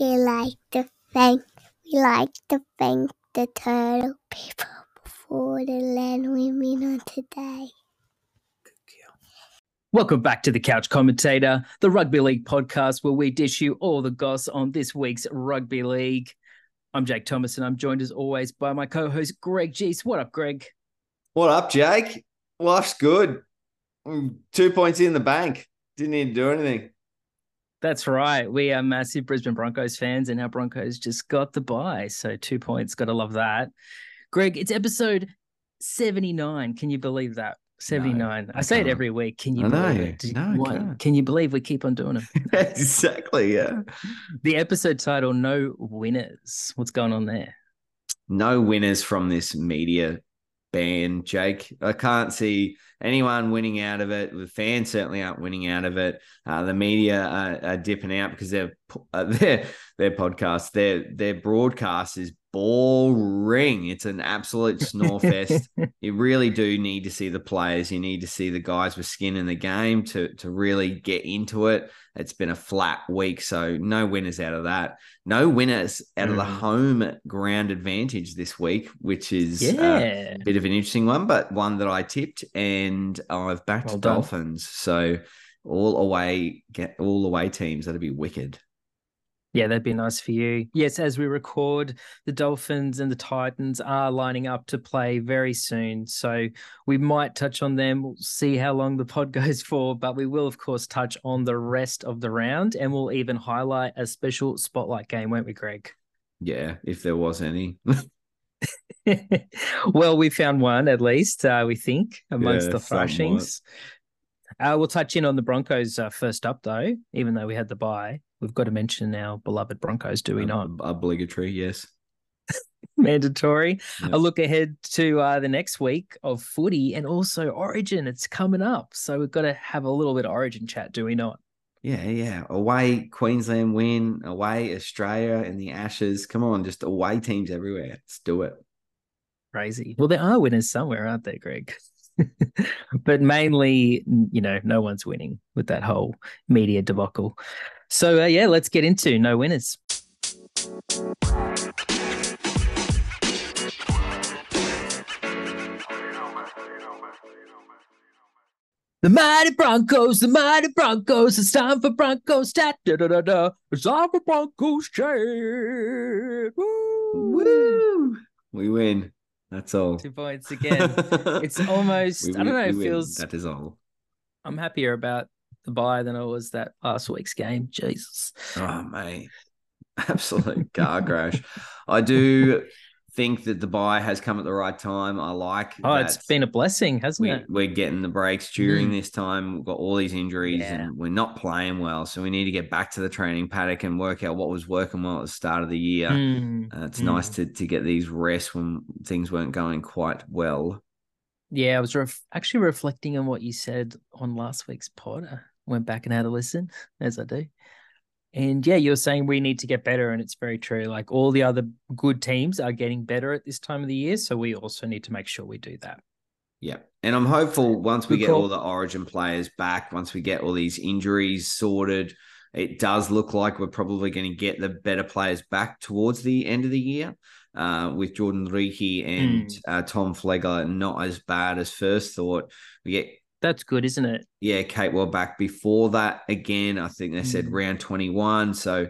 We like to thank we like to thank the Turrbal people for the land we meet on today. Welcome back to the Couch Commentator, the rugby league podcast where we dish you all the goss on this week's rugby league. I'm Jake Thomas and I'm joined as always by my co-host Greg Geese. What up, Greg? What up, Jake? Life's good. Mm, Two points in the bank. Didn't need to do anything. That's right. We are massive Brisbane Broncos fans, and our Broncos just got the bye. So two points. Gotta love that. Greg, it's episode 79. Can you believe that? 79. I, I say it every week. Can you I believe know. it? You- No, what-. Can you believe we keep on doing it? exactly. Yeah. the episode title, No Winners. What's going on there? No winners from this media ban, Jake. I can't see anyone winning out of it. The fans certainly aren't winning out of it. Uh, the media are, are dipping out because their uh, their their podcast, their their broadcast is boring. It's an absolute snore fest. you really do need to see the players. You need to see the guys with skin in the game to to really get into it. It's been a flat week, so no winners out of that. No winners out of the Mm. home ground advantage this week, which is uh, Yeah. a bit of an interesting one, but one that I tipped and I've backed Well. Dolphins. So all away, get all away teams. That'd be wicked. Yeah, that'd be nice for you. Yes, as we record, the Dolphins and the Titans are lining up to play very soon. So we might touch on them. We'll see how long the pod goes for, but we will, of course, touch on the rest of the round and we'll even highlight a special spotlight game, won't we, Greg? Yeah, if there was any. well, we found one at least, uh, we think, amongst Yeah, the thrashings. Uh, we'll touch in on the Broncos uh, first up, though, even though we had the bye. We've got to mention our beloved Broncos, do we not? Obligatory, yes. mandatory. Yeah. A look ahead to uh, the next week of footy and also Origin. It's coming up, so we've got to have a little bit of Origin chat, do we not? Yeah, yeah. Away Queensland win, away Australia and the Ashes. Come on, just away teams everywhere. Let's do it. Crazy. Well, there are winners somewhere, aren't there, Greg? but mainly, you know, no one's winning with that whole media debacle. So uh, yeah, let's get into no winners. The mighty Broncos, the mighty Broncos. It's time for Broncos chat. Da, da, da, da. It's time for Broncos chat. Woo! Woo! We win. That's all. Two points again. It's almost. We I don't know. we It win. feels. that is all. I'm happier about the bye than I was that last week's game. Jesus. Oh mate, absolute car crash. I do think that the bye has come at the right time. I like. Oh, it's been a blessing, hasn't we, it? we're getting the breaks during Mm. this time. We've got all these injuries Yeah. and we're not playing well. So we need to get back to the training paddock and work out what was working well at the start of the year. Mm, Uh, it's mm. nice to to get these rests when things weren't going quite well. Yeah, I was ref- actually reflecting on what you said on last week's pod. I went back and had a listen, as I do. And yeah, you're saying we need to get better, and it's very true. Like all the other good teams are getting better at this time of the year, so we also need to make sure we do that. Yeah. And I'm hopeful once we Good get call. all the origin players back, once we get all these injuries sorted, it does look like we're probably going to get the better players back towards the end of the year. Uh, with Jordan Riki and Hmm. uh, Tom Flegler not as bad as first thought. We get That's good, isn't it? yeah, Kate well back before that again. I think they said Mm. round 21. So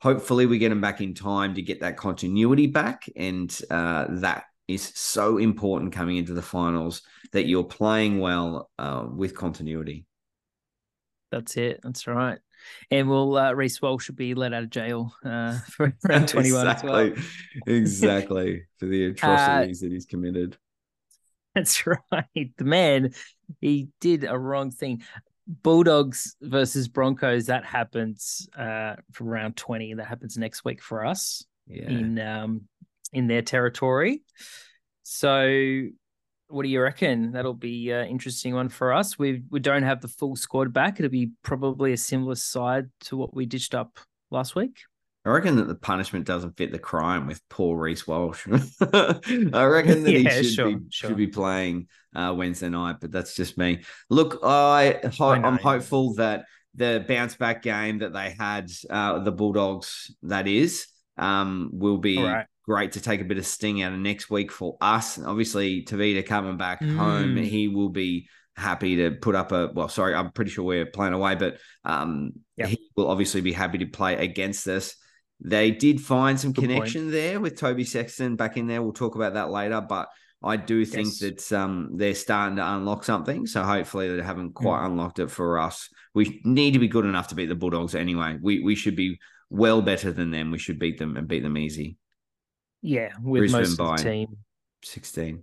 hopefully we get them back in time to get that continuity back. And uh, that is so important coming into the finals that you're playing well uh, with continuity. That's it. That's right. And will uh, Reece Walsh should be let out of jail uh, for round 21 as well. Uh, exactly. Exactly. For the atrocities that he's committed. That's right. The man, he did a wrong thing. Bulldogs versus Broncos, that happens uh, for round 20. That happens next week for us Yeah. in um, in their territory. So what do you reckon? That'll be an interesting one for us. We we don't have the full squad back. It'll be probably a similar side to what we ditched up last week. I reckon that the punishment doesn't fit the crime with poor Reece Walsh. I reckon that Yeah, he should sure, be sure. should be playing uh, Wednesday night, but that's just me. Look, I, ho- I I'm hopeful that the bounce back game that they had, uh, the Bulldogs, that is, um, will be right. great to take a bit of sting out of next week for us. Obviously, Tevita coming back home, Mm. he will be happy to put up a well. Sorry, I'm pretty sure we're playing away, but um, Yep. he will obviously be happy to play against us. They did find some Good point. connection there with Toby Sexton back in there. We'll talk about that later, but I do think Yes. that um, they're starting to unlock something. So hopefully they haven't quite Mm. unlocked it for us. We need to be good enough to beat the Bulldogs anyway. We we should be well better than them. We should beat them and beat them easy. Yeah, with Brisbane most of by- the team. 16.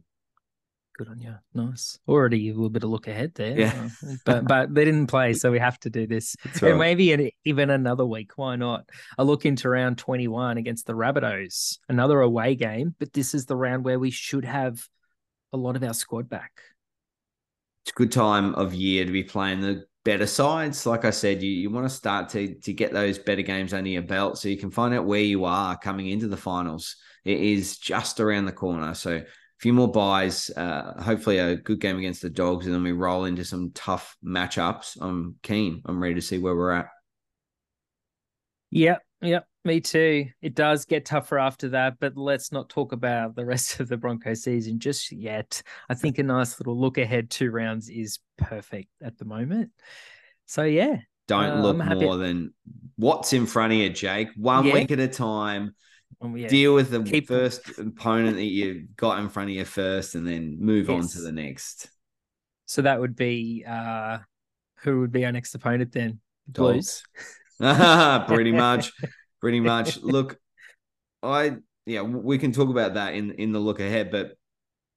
Good on you. Nice. Already a little bit of look ahead there. Yeah. But but they didn't play, so we have to do this. That's And maybe an, even another week. Why not? A look into round 21 against the Rabbitohs. Another away game, but this is the round where we should have a lot of our squad back. it's a good time of year to be playing the better sides. Like I said, you, you want to start to to get those better games under your belt so you can find out where you are coming into the finals. It is just around the corner. So few more byes, uh, hopefully a good game against the dogs, and then we roll into some tough matchups. I'm keen. I'm ready to see where we're at. Yep, yep, me too. It does get tougher after that, but let's not talk about the rest of the Bronco season just yet. I think a nice little look ahead two rounds is perfect at the moment. So yeah, Don't Uh, look more than what's in front of you, Jake. One Yeah. week at a time. Yeah. Deal with the Keep- first opponent that you got in front of you first, and then move on to the next. So that would be uh who would be our next opponent then? Blues. pretty much pretty much look i yeah we can talk about that in in the look ahead but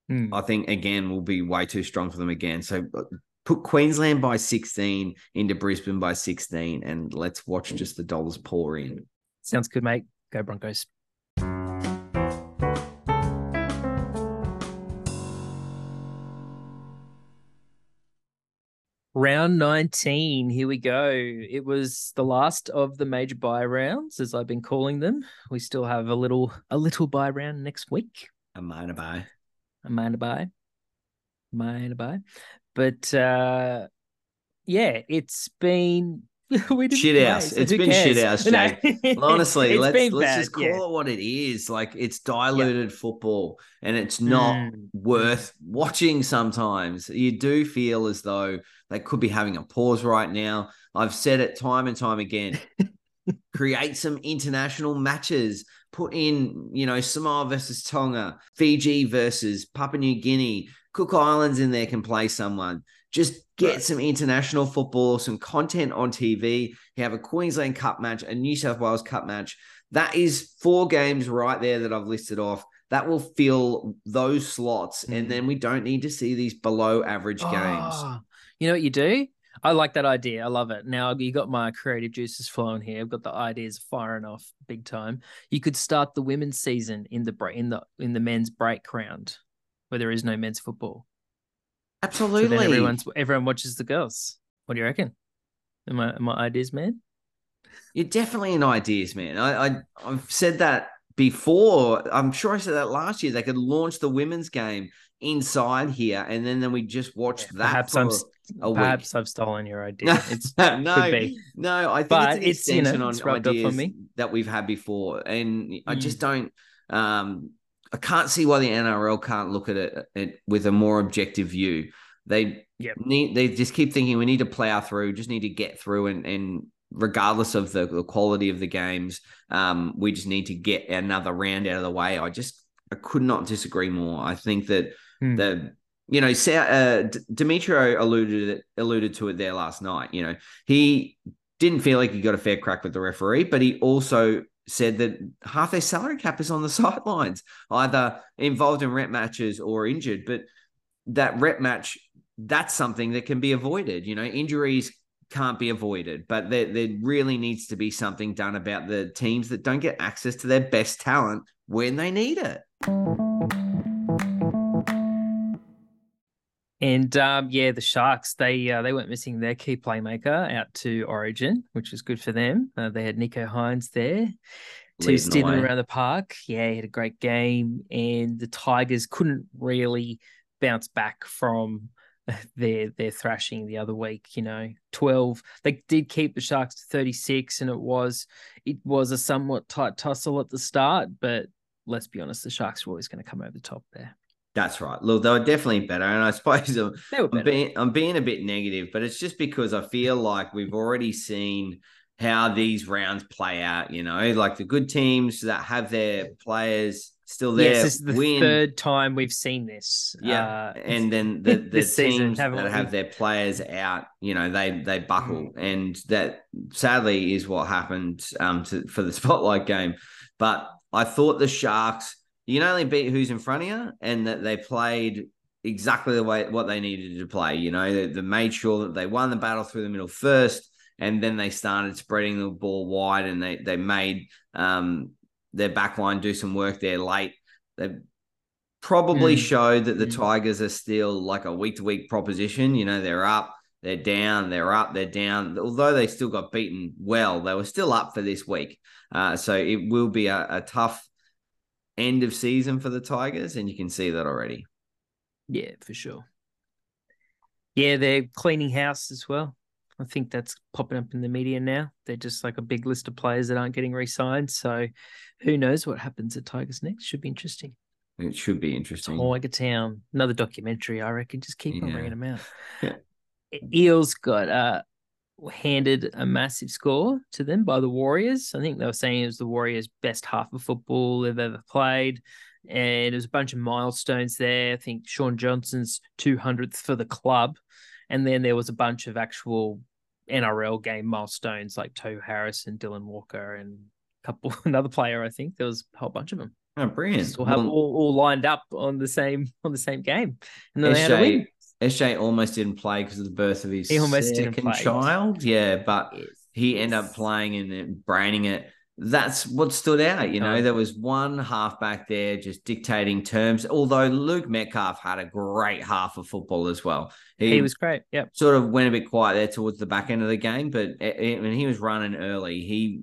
Hmm. i think again we'll be way too strong for them again so uh, put queensland by 16 into brisbane by 16 and let's watch just the dollars pour in Sounds good, mate. Go Broncos. Round 19, here we go. It was the last of the major bye rounds, as I've been calling them. We still have a little a little bye round next week. a minor bye A minor bye. Minor bye. But uh yeah, it's been we Shit house. It's been shit cares? house, No, honestly let's let's just call yeah. it what it is like it's diluted football and it's not Mm. worth watching sometimes. You do feel as though they could be having a pause right now. I've said it time and time again. Create some international matches. Put in, you know, Samoa versus Tonga, Fiji versus Papua New Guinea, Cook Islands in there can play someone. Just get Right. some international football, some content on TV. You have a Queensland Cup match, a New South Wales Cup match. That is four games right there that I've listed off. That will fill those slots, and Mm. then we don't need to see these below average games. Ah, you know what you do? I like that idea. I love it. Now you got my creative juices flowing here. I've got the ideas firing off big time. You could start the women's season in the break in the in the men's break round, where there is no men's football. So Absolutely. then everyone's everyone watches the girls. What do you reckon? Am I am I ideas, man? You're definitely in ideas, man. I, I I've said that before. I'm sure I said that last year. They could launch the women's game inside here, and then then we just watch that. Perhaps I'm s- a week. perhaps I've stolen your idea. It's no, no. I think But it's it's, an you know, extension it's on rubbed off on ideas me. that we've had before, and I Mm. just don't. Um, I can't see why the NRL can't look at it, it with a more objective view. They Yep. need. They just keep thinking we need to plow through. Just need to get through, and and regardless of the, the quality of the games, um, we just need to get another round out of the way. I just I could not disagree more. I think that Hmm. the you know, uh, Demetrio alluded alluded to it there last night. You know, he didn't feel like he got a fair crack with the referee, but he also said that half their salary cap is on the sidelines, either involved in rep matches or injured. But that rep match, that's something that can be avoided. You know, injuries can't be avoided, but there, there really needs to be something done about the teams that don't get access to their best talent when they need it. And um, yeah, the Sharks they uh, they weren't missing their key playmaker out to Origin, which was good for them. Uh, they had Nicho Hynes there to steer them around the park. Yeah, he had a great game, and the Tigers couldn't really bounce back from their their thrashing the other week. You know, twelve. They did keep the Sharks to thirty six, and it was it was a somewhat tight tussle at the start. But let's be honest, the Sharks were always going to come over the top there. That's right. Look, they were definitely better, and I suppose I'm, I'm being I'm being a bit negative, but it's just because I feel like we've already seen how these rounds play out. You know, like the good teams that have their players still there yes, this is the win. third time we've seen this. Yeah, Uh, and then the, the season, teams haven't that we? have their players out, you know, they they buckle, and that sadly is what happened um to, for the spotlight game. But I thought the Sharks, you can only beat who's in front of you, and that they played exactly the way what they needed to play. You know, they, they made sure that they won the battle through the middle first, and then they started spreading the ball wide, and they they made um their back line do some work there late. They probably Mm. showed that the Mm. Tigers are still like a week to week proposition. You know, they're up, they're down, they're up, they're down. Although they still got beaten well, they were still up for this week. Uh, so it will be a, a tough end of season for the Tigers, and you can see that already. Yeah, for sure. Yeah, they're cleaning house as well. I think that's popping up in the media now. They're just like a big list of players that aren't getting re-signed. So who knows what happens at Tigers next? Should be interesting. It should be interesting. Tiger Town, another documentary, I reckon. Just keep on bringing them out. Yeah. Eels got uh, handed a massive score to them by the Warriors. I think they were saying it was the Warriors' best half of football they've ever played. And there's a bunch of milestones there. I think Shaun Johnson's 200th for the club. And then there was a bunch of actual NRL game milestones like Tohu Harris and Dylan Walker and a couple another player. I think there was a whole bunch of them. Oh, brilliant. All have Well, all, all lined up on the same on the same game, and then they had a win. SJ almost didn't play because of the birth of his He almost second child. Yeah, but Yes, he ended up playing and braining it. That's what stood out. You know, Oh. there was one halfback there just dictating terms. Although Luke Metcalf had a great half of football as well. He was great. Yep. sort of went a bit quiet there towards the back end of the game, but eh, eh, when he was running early, he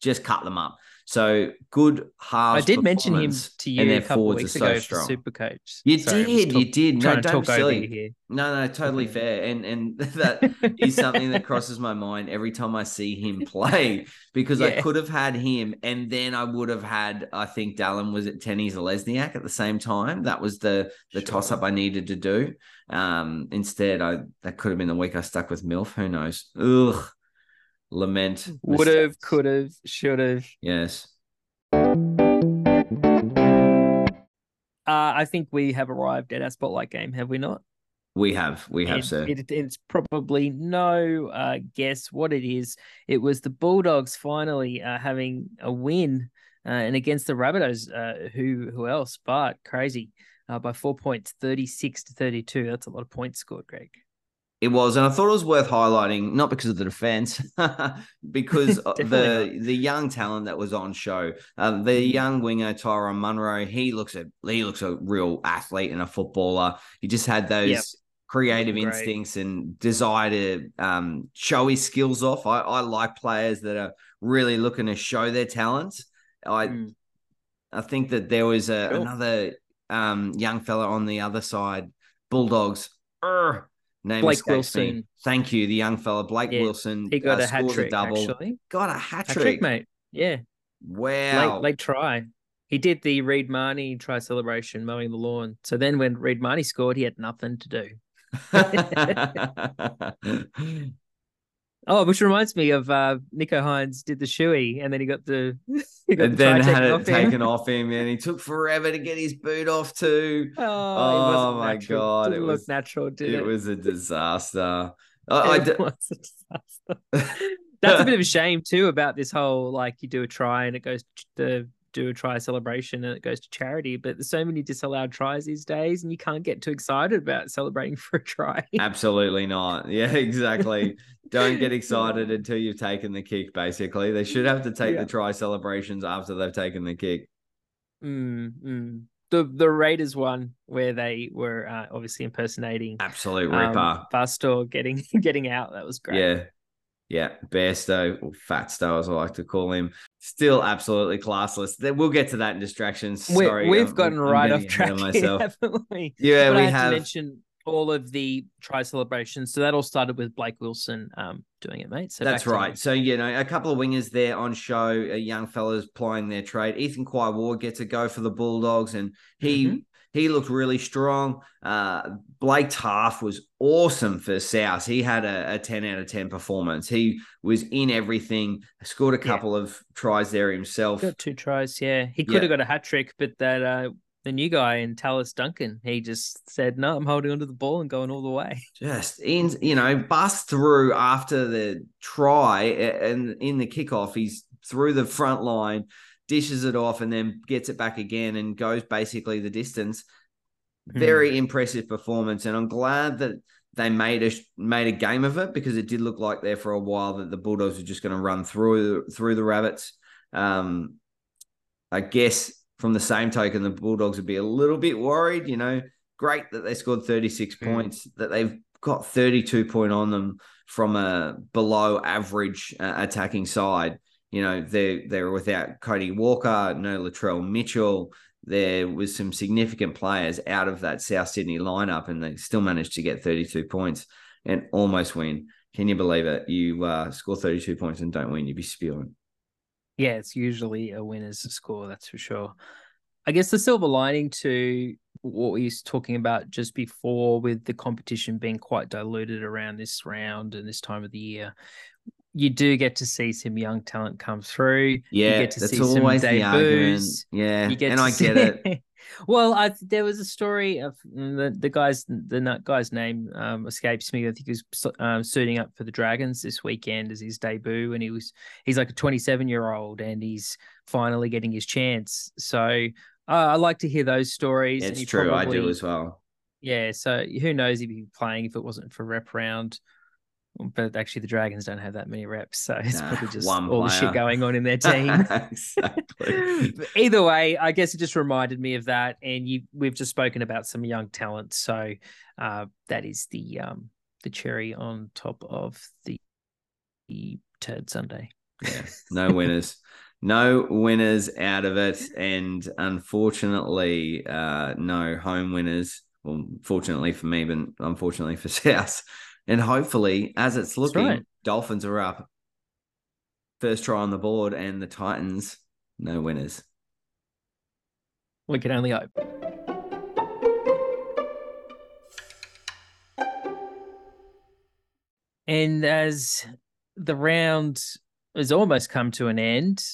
just cut them up. So good half. I did mention him to you a their couple of weeks are so ago for strong. Super Coach. You Sorry, did, you did. No, don't talk silly. No, no, totally fair. And and that is something that crosses my mind every time I see him play because I could have had him and then I would have had I think Dallin Watene-Zelezniak at the same time. That was the the Sure. toss up I needed to do. Um instead I that could have been the week I stuck with MILF. Who knows? Ugh. Lament. Would have, could have, should have. Yes. Uh, I think we have arrived at our spotlight game, have we not? We have. We have, And sir. It, it's probably no uh, guess what it is. It was the Bulldogs finally uh, having a win, uh, and against the Rabbitohs, uh, who who else? But crazy uh, by four points, thirty six to thirty two. That's a lot of points scored, Greg. It was, and I thought it was worth highlighting, not because of the defense, because of Definitely the the young talent that was on show. Uh, the young winger Tyrone Munro, he looks a he looks a real athlete and a footballer. He just had those Yep. creative Great. instincts and desire to um, show his skills off. I, I like players that are really looking to show their talents. I Mm. I think that there was a, Sure. another um, young fella on the other side, Bulldogs. Urgh, name Blake escapes me. Wilson. Thank you, the young fella, Blake Yeah, Wilson. He got uh, a hat trick, double. actually. Got a hat trick, mate. Yeah, Wow. late late try. He did the Reed Mahoney try celebration mowing the lawn. So then when Reed Mahoney scored, he had nothing to do. Oh, which reminds me of uh, Nicho Hynes did the shoey, and then he got the he got and the then had it off taken off him, and he took forever to get his boot off too. Oh, Oh, my natural. God, Didn't it was- natural, did it? It was a disaster. I, I It was a disaster. That's a bit of a shame too about this whole like you do a try and it goes to the do a try celebration and it goes to charity, but there's so many disallowed tries these days, and you can't get too excited about celebrating for a try. Absolutely not. Yeah, exactly. Don't get excited until you've taken the kick, basically. They should have to take Yeah. the try celebrations after they've taken the kick. Mm, mm. The the Raiders one where they were uh, obviously impersonating Absolute um, ripper. Bairstow getting getting out. That was great. Yeah. Yeah. Bairstow or Fat Fatstow, as I like to call him. Still absolutely classless. We'll get to that in distractions. We, Sorry. we've I'm- gotten I'm right off track, of myself. haven't we? Yeah, But we I have, to mention all of the try celebrations. So that all started with Blake Wilson um, doing it, mate. So that's right. So you know, a couple of wingers there on show, uh, young fellas plying their trade. Ethan Kwai Ward gets a go for the Bulldogs, and he. Mm-hmm. He looked really strong. Uh, Blake Taaffe was awesome for South. He had a, a, 10 out of 10 performance. He was in everything, scored a couple yeah. of tries there himself. Got two tries, yeah. He could yeah. have got a hat trick, but that uh, the new guy in Tallis Duncan. He just said, "No, I'm holding onto the ball and going all the way." Just in, you know, bust through after the try and in the kickoff, he's through the front line, dishes it off, and then gets it back again and goes basically the distance. Hmm. Very mm. impressive performance, and I'm glad that they made a made a game of it because it did look like there for a while that the Bulldogs were just going to run through through the rabbits. Um, I guess from the same token, the Bulldogs would be a little bit worried. You know, great that they scored 36 mm. points, that they've got 32 point on them from a below average uh, attacking side. You know, they're they're without Cody Walker, no Latrell Mitchell. There was some significant players out of that South Sydney lineup, and they still managed to get 32 points and almost win. Can you believe it? You uh, score 32 points and don't win, you'd be spewing yeah, it's usually a winner's score, that's for sure. I guess the silver lining to what we were talking about just before with the competition being quite diluted around this round and this time of the year, you do get to see some young talent come through. Yeah, you get to that's see always some debuts. The argument. Yeah, and I see... get it. well, I, there was a story of mm, the, the guy's the guy's name um, escapes me. I think he was um, suiting up for the Dragons this weekend as his debut, and he was he's like a 27 year old, and he's finally getting his chance. So uh, I like to hear those stories. It's true, probably, I do as well. Yeah, so who knows if he'd be playing if it wasn't for rep round. But actually, the Dragons don't have that many reps, so it's nah, probably just all player. the shit going on in their team. exactly. Either way, I guess it just reminded me of that, and you we've just spoken about some young talent, so uh, that is the um, the cherry on top of the, the Turd sundae. Yeah, no winners. no winners out of it, and unfortunately, uh, no home winners. Well, fortunately for me, but unfortunately for South. And hopefully, as it's looking, right. Dolphins are up. First try on the board, and the Titans, no winners. We can only hope. And as the round has almost come to an end,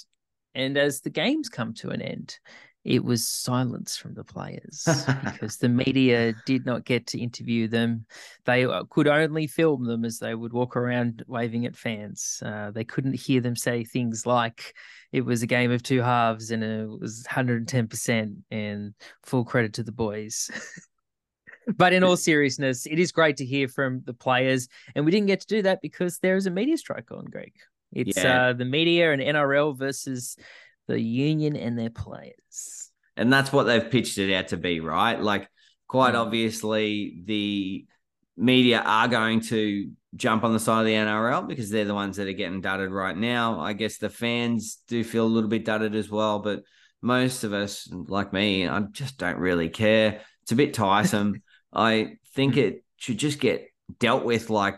and as the games come to an end, it was silence from the players because the media did not get to interview them. They uh, could only film them as they would walk around waving at fans. Uh, they couldn't hear them say things like it was a game of two halves and it was 110% and full credit to the boys. but in all seriousness, it is great to hear from the players. And we didn't get to do that because there is a media strike on, Greg. It's yeah. uh, the media and NRL versus the union and their players. And that's what they've pitched it out to be, right? Like, quite mm. obviously, the media are going to jump on the side of the NRL because they're the ones that are getting dudded right now. I guess the fans do feel a little bit dudded as well, but most of us, like me, I just don't really care. It's a bit tiresome. I think it should just get dealt with like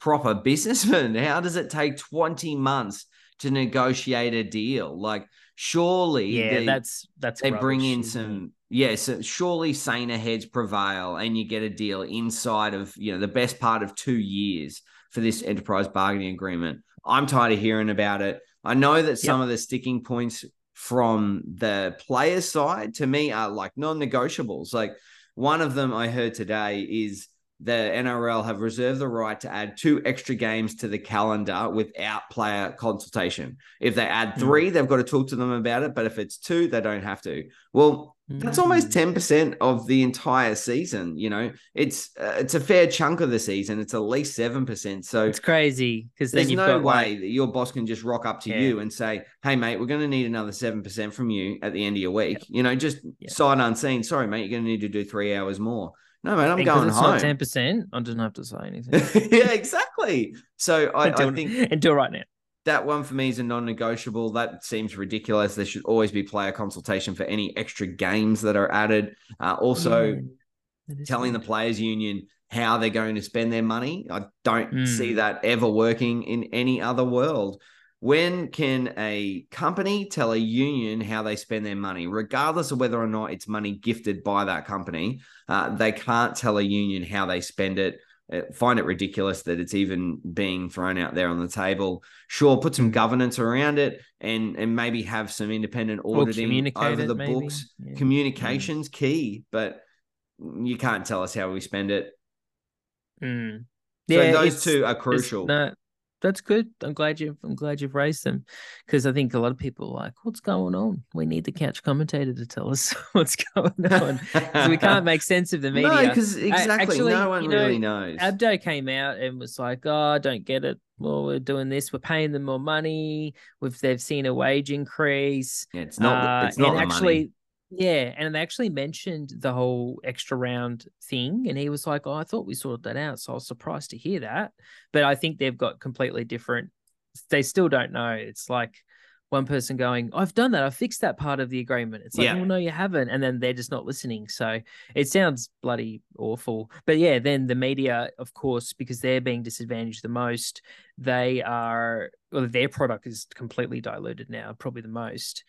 proper businessmen. How does it take 20 months to negotiate a deal. Like surely yeah, they, that's that's they rubbish, bring in some yes, yeah, so surely saner heads prevail and you get a deal inside of you know the best part of two years for this enterprise bargaining agreement. I'm tired of hearing about it. I know that some yep. of the sticking points from the player side to me are like non-negotiables. Like one of them I heard today is the NRL have reserved the right to add two extra games to the calendar without player consultation. If they add hmm. three, mm. they've got to talk to them about it. But if it's two, they don't have to. Well, that's almost hmm. ten percent of the entire season. You know, it's uh, it's a fair chunk of the season. It's at least seven percent. So it's crazy because there's no way like... that your boss can just rock up to yeah. you and say, "Hey, mate, we're going to need another seven percent from you at the end of your week." Yep. You know, just yep. sight unseen. Sorry, mate, you're going to need to do three hours more. No, man, I'm going home. Ten percent. I didn't have to say anything. yeah, exactly. So I, I think and do it right now. That one for me is a non-negotiable. That seems ridiculous. There should always be player consultation for any extra games that are added. Uh, also, telling the players union how they're going to spend their money. I don't Mm. see that ever working in any other world. When can a company tell a union how they spend their money, regardless of whether or not it's money gifted by that company? Uh, they can't tell a union how they spend it. Uh, find it ridiculous that it's even being thrown out there on the table. Sure, put some governance around it, and and maybe have some independent auditing over the maybe. books. Yeah. Communication's key, but you can't tell us how we spend it. Mm. So those two are crucial. No, that's good. I'm glad you. I'm glad you've raised them because I think a lot of people are like, "What's going on? We need the couch commentator to tell us what's going on. we can't make sense of the media. No, because exactly, actually, no one you know, really knows. Abdo came out and was like, "Oh, I don't get it. Well, we're doing this. We're paying them more money. We've they've seen a wage increase. Yeah, it's not. Uh, it's not actually, money. Yeah, and they actually mentioned the whole extra round thing, and he was like, "Oh, I thought we sorted that out." So I was surprised to hear that. But I think they've got completely different. They still don't know. It's like one person going, "I've done that. I fixed that part of the agreement." It's like, Yeah. "Well, no, you haven't," and then they're just not listening. So it sounds bloody awful. But yeah, then the media, of course, because they're being disadvantaged the most, they are well, their product is completely diluted now, probably the most,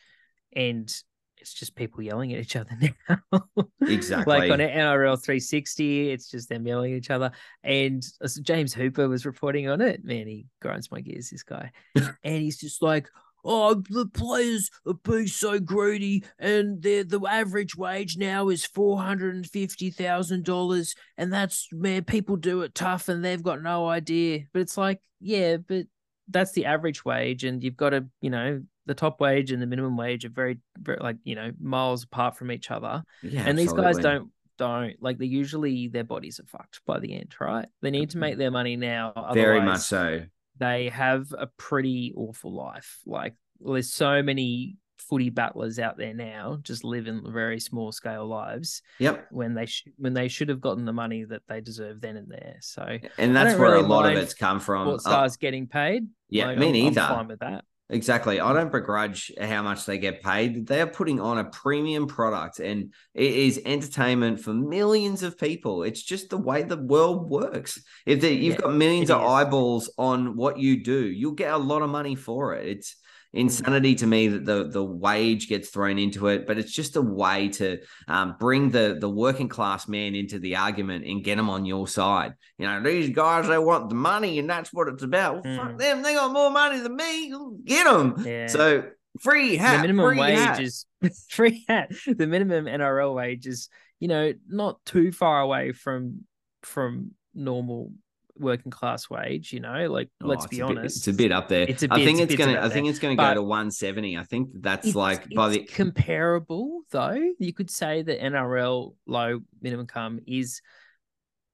and it's just people yelling at each other now. Exactly. like on NRL 360, it's just them yelling at each other. And uh, James Hooper was reporting on it. Man, he grinds my gears, this guy. and he's just like, Oh, the players are being so greedy, and the the average wage now is four hundred and fifty thousand dollars, and that's man, people do it tough, and they've got no idea. But it's like, yeah, but that's the average wage, and you've got to, you know, the top wage and the minimum wage are very, very like you know miles apart from each other yeah, and these guys don't don't like they usually their bodies are fucked by the end right they need to make their money now Very much so. they have a pretty awful life like there's so many footy battlers out there now just living very small scale lives Yep. when they sh- when they should have gotten the money that they deserve then and there so And that's where really a lot of it's come from. sports Uh, stars getting paid yeah, like, me I'm- I'm neither. fine with that Exactly. I don't begrudge how much they get paid. They are putting on a premium product and it is entertainment for millions of people. It's just the way the world works. If the, you've Yeah, got millions of is. eyeballs on what you do, you'll get a lot of money for it. It's insanity to me that the the wage gets thrown into it, but it's just a way to um, bring the the working class man into the argument and get them on your side. You know, these guys they want the money, and that's what it's about. Well, fuck Mm. them, they got more money than me. Get them. Yeah. So free hat, the minimum free wage hat. is free hat. The minimum NRL wage is, you know, not too far away from from normal working class wage. You know, like Oh, let's be a bit- honest, it's a bit up there. It's a I bit- I think it's it's gonna. I think there. it's gonna But go to one seventy. I think that's It's- like by the comparable though. You could say that NRL low minimum income is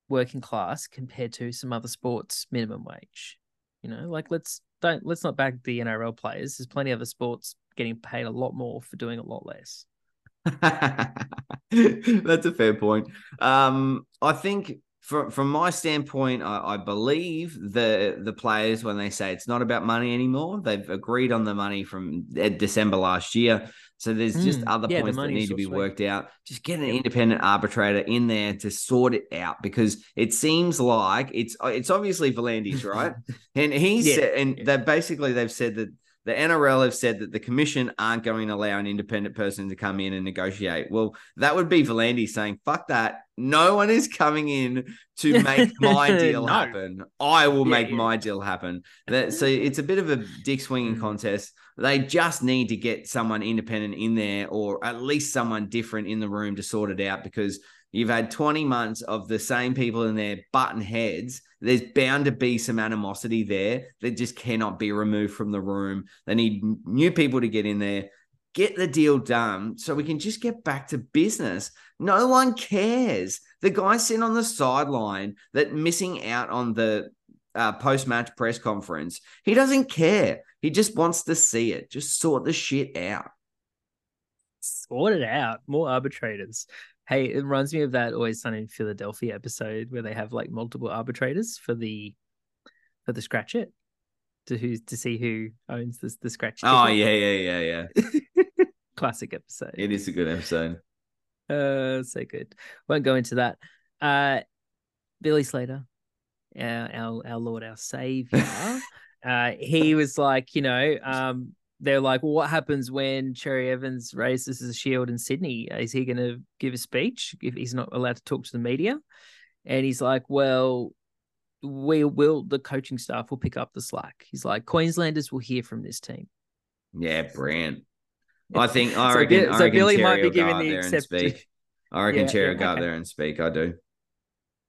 working class compared to some other sports minimum wage. You know, like let's don't let's not bag the NRL players. There's plenty of other sports getting paid a lot more for doing a lot less. That's a fair point. Um, I think from from my standpoint, I, I believe the the players when they say it's not about money anymore, they've agreed on the money from uh, December last year. So there's just Mm, other yeah, points that need to be right. worked out. Just get an independent arbitrator in there to sort it out because it seems like it's it's obviously V'landys, right? And he Yeah, said, and yeah. they basically they've said that the NRL have said that the commission aren't going to allow an independent person to come in and negotiate. Well, that would be V'landys saying, "Fuck that! No one is coming in to make my deal No. happen. I will Yeah, make yeah. my deal happen." That, so it's a bit of a dick swinging Mm. contest. They just need to get someone independent in there, or at least someone different in the room to sort it out because. You've had 20 months of the same people in there button heads. There's bound to be some animosity there that just cannot be removed from the room. They need new people to get in there, get the deal done so we can just get back to business. No one cares. The guy sitting on the sideline that missing out on the uh, post match press conference, he doesn't care. He just wants to see it. Just sort the shit out. sort it out. More arbitrators. Hey, it reminds me of that Always Sunny in Philadelphia episode where they have like multiple arbitrators for the for the scratch it to who to see who owns this the scratch. Oh, yeah, yeah, yeah, yeah. classic episode. It is a good episode. Uh, so good. Won't go into that. Uh, Billy Slater, our our, our Lord, our Savior. uh, he was like, you know, um, they're like, well, what happens when Cherry Evans raises his shield in Sydney? Is he going to give a speech if he's not allowed to talk to the media? And he's like, well, we will, the coaching staff will pick up the slack. He's like, Queenslanders will hear from this team. Yeah, brilliant. I think I So reckon, Bill- I so reckon Billy Cherry might be giving the there and accept- I reckon Yeah, Cherry yeah, will go okay. there and speak. I do.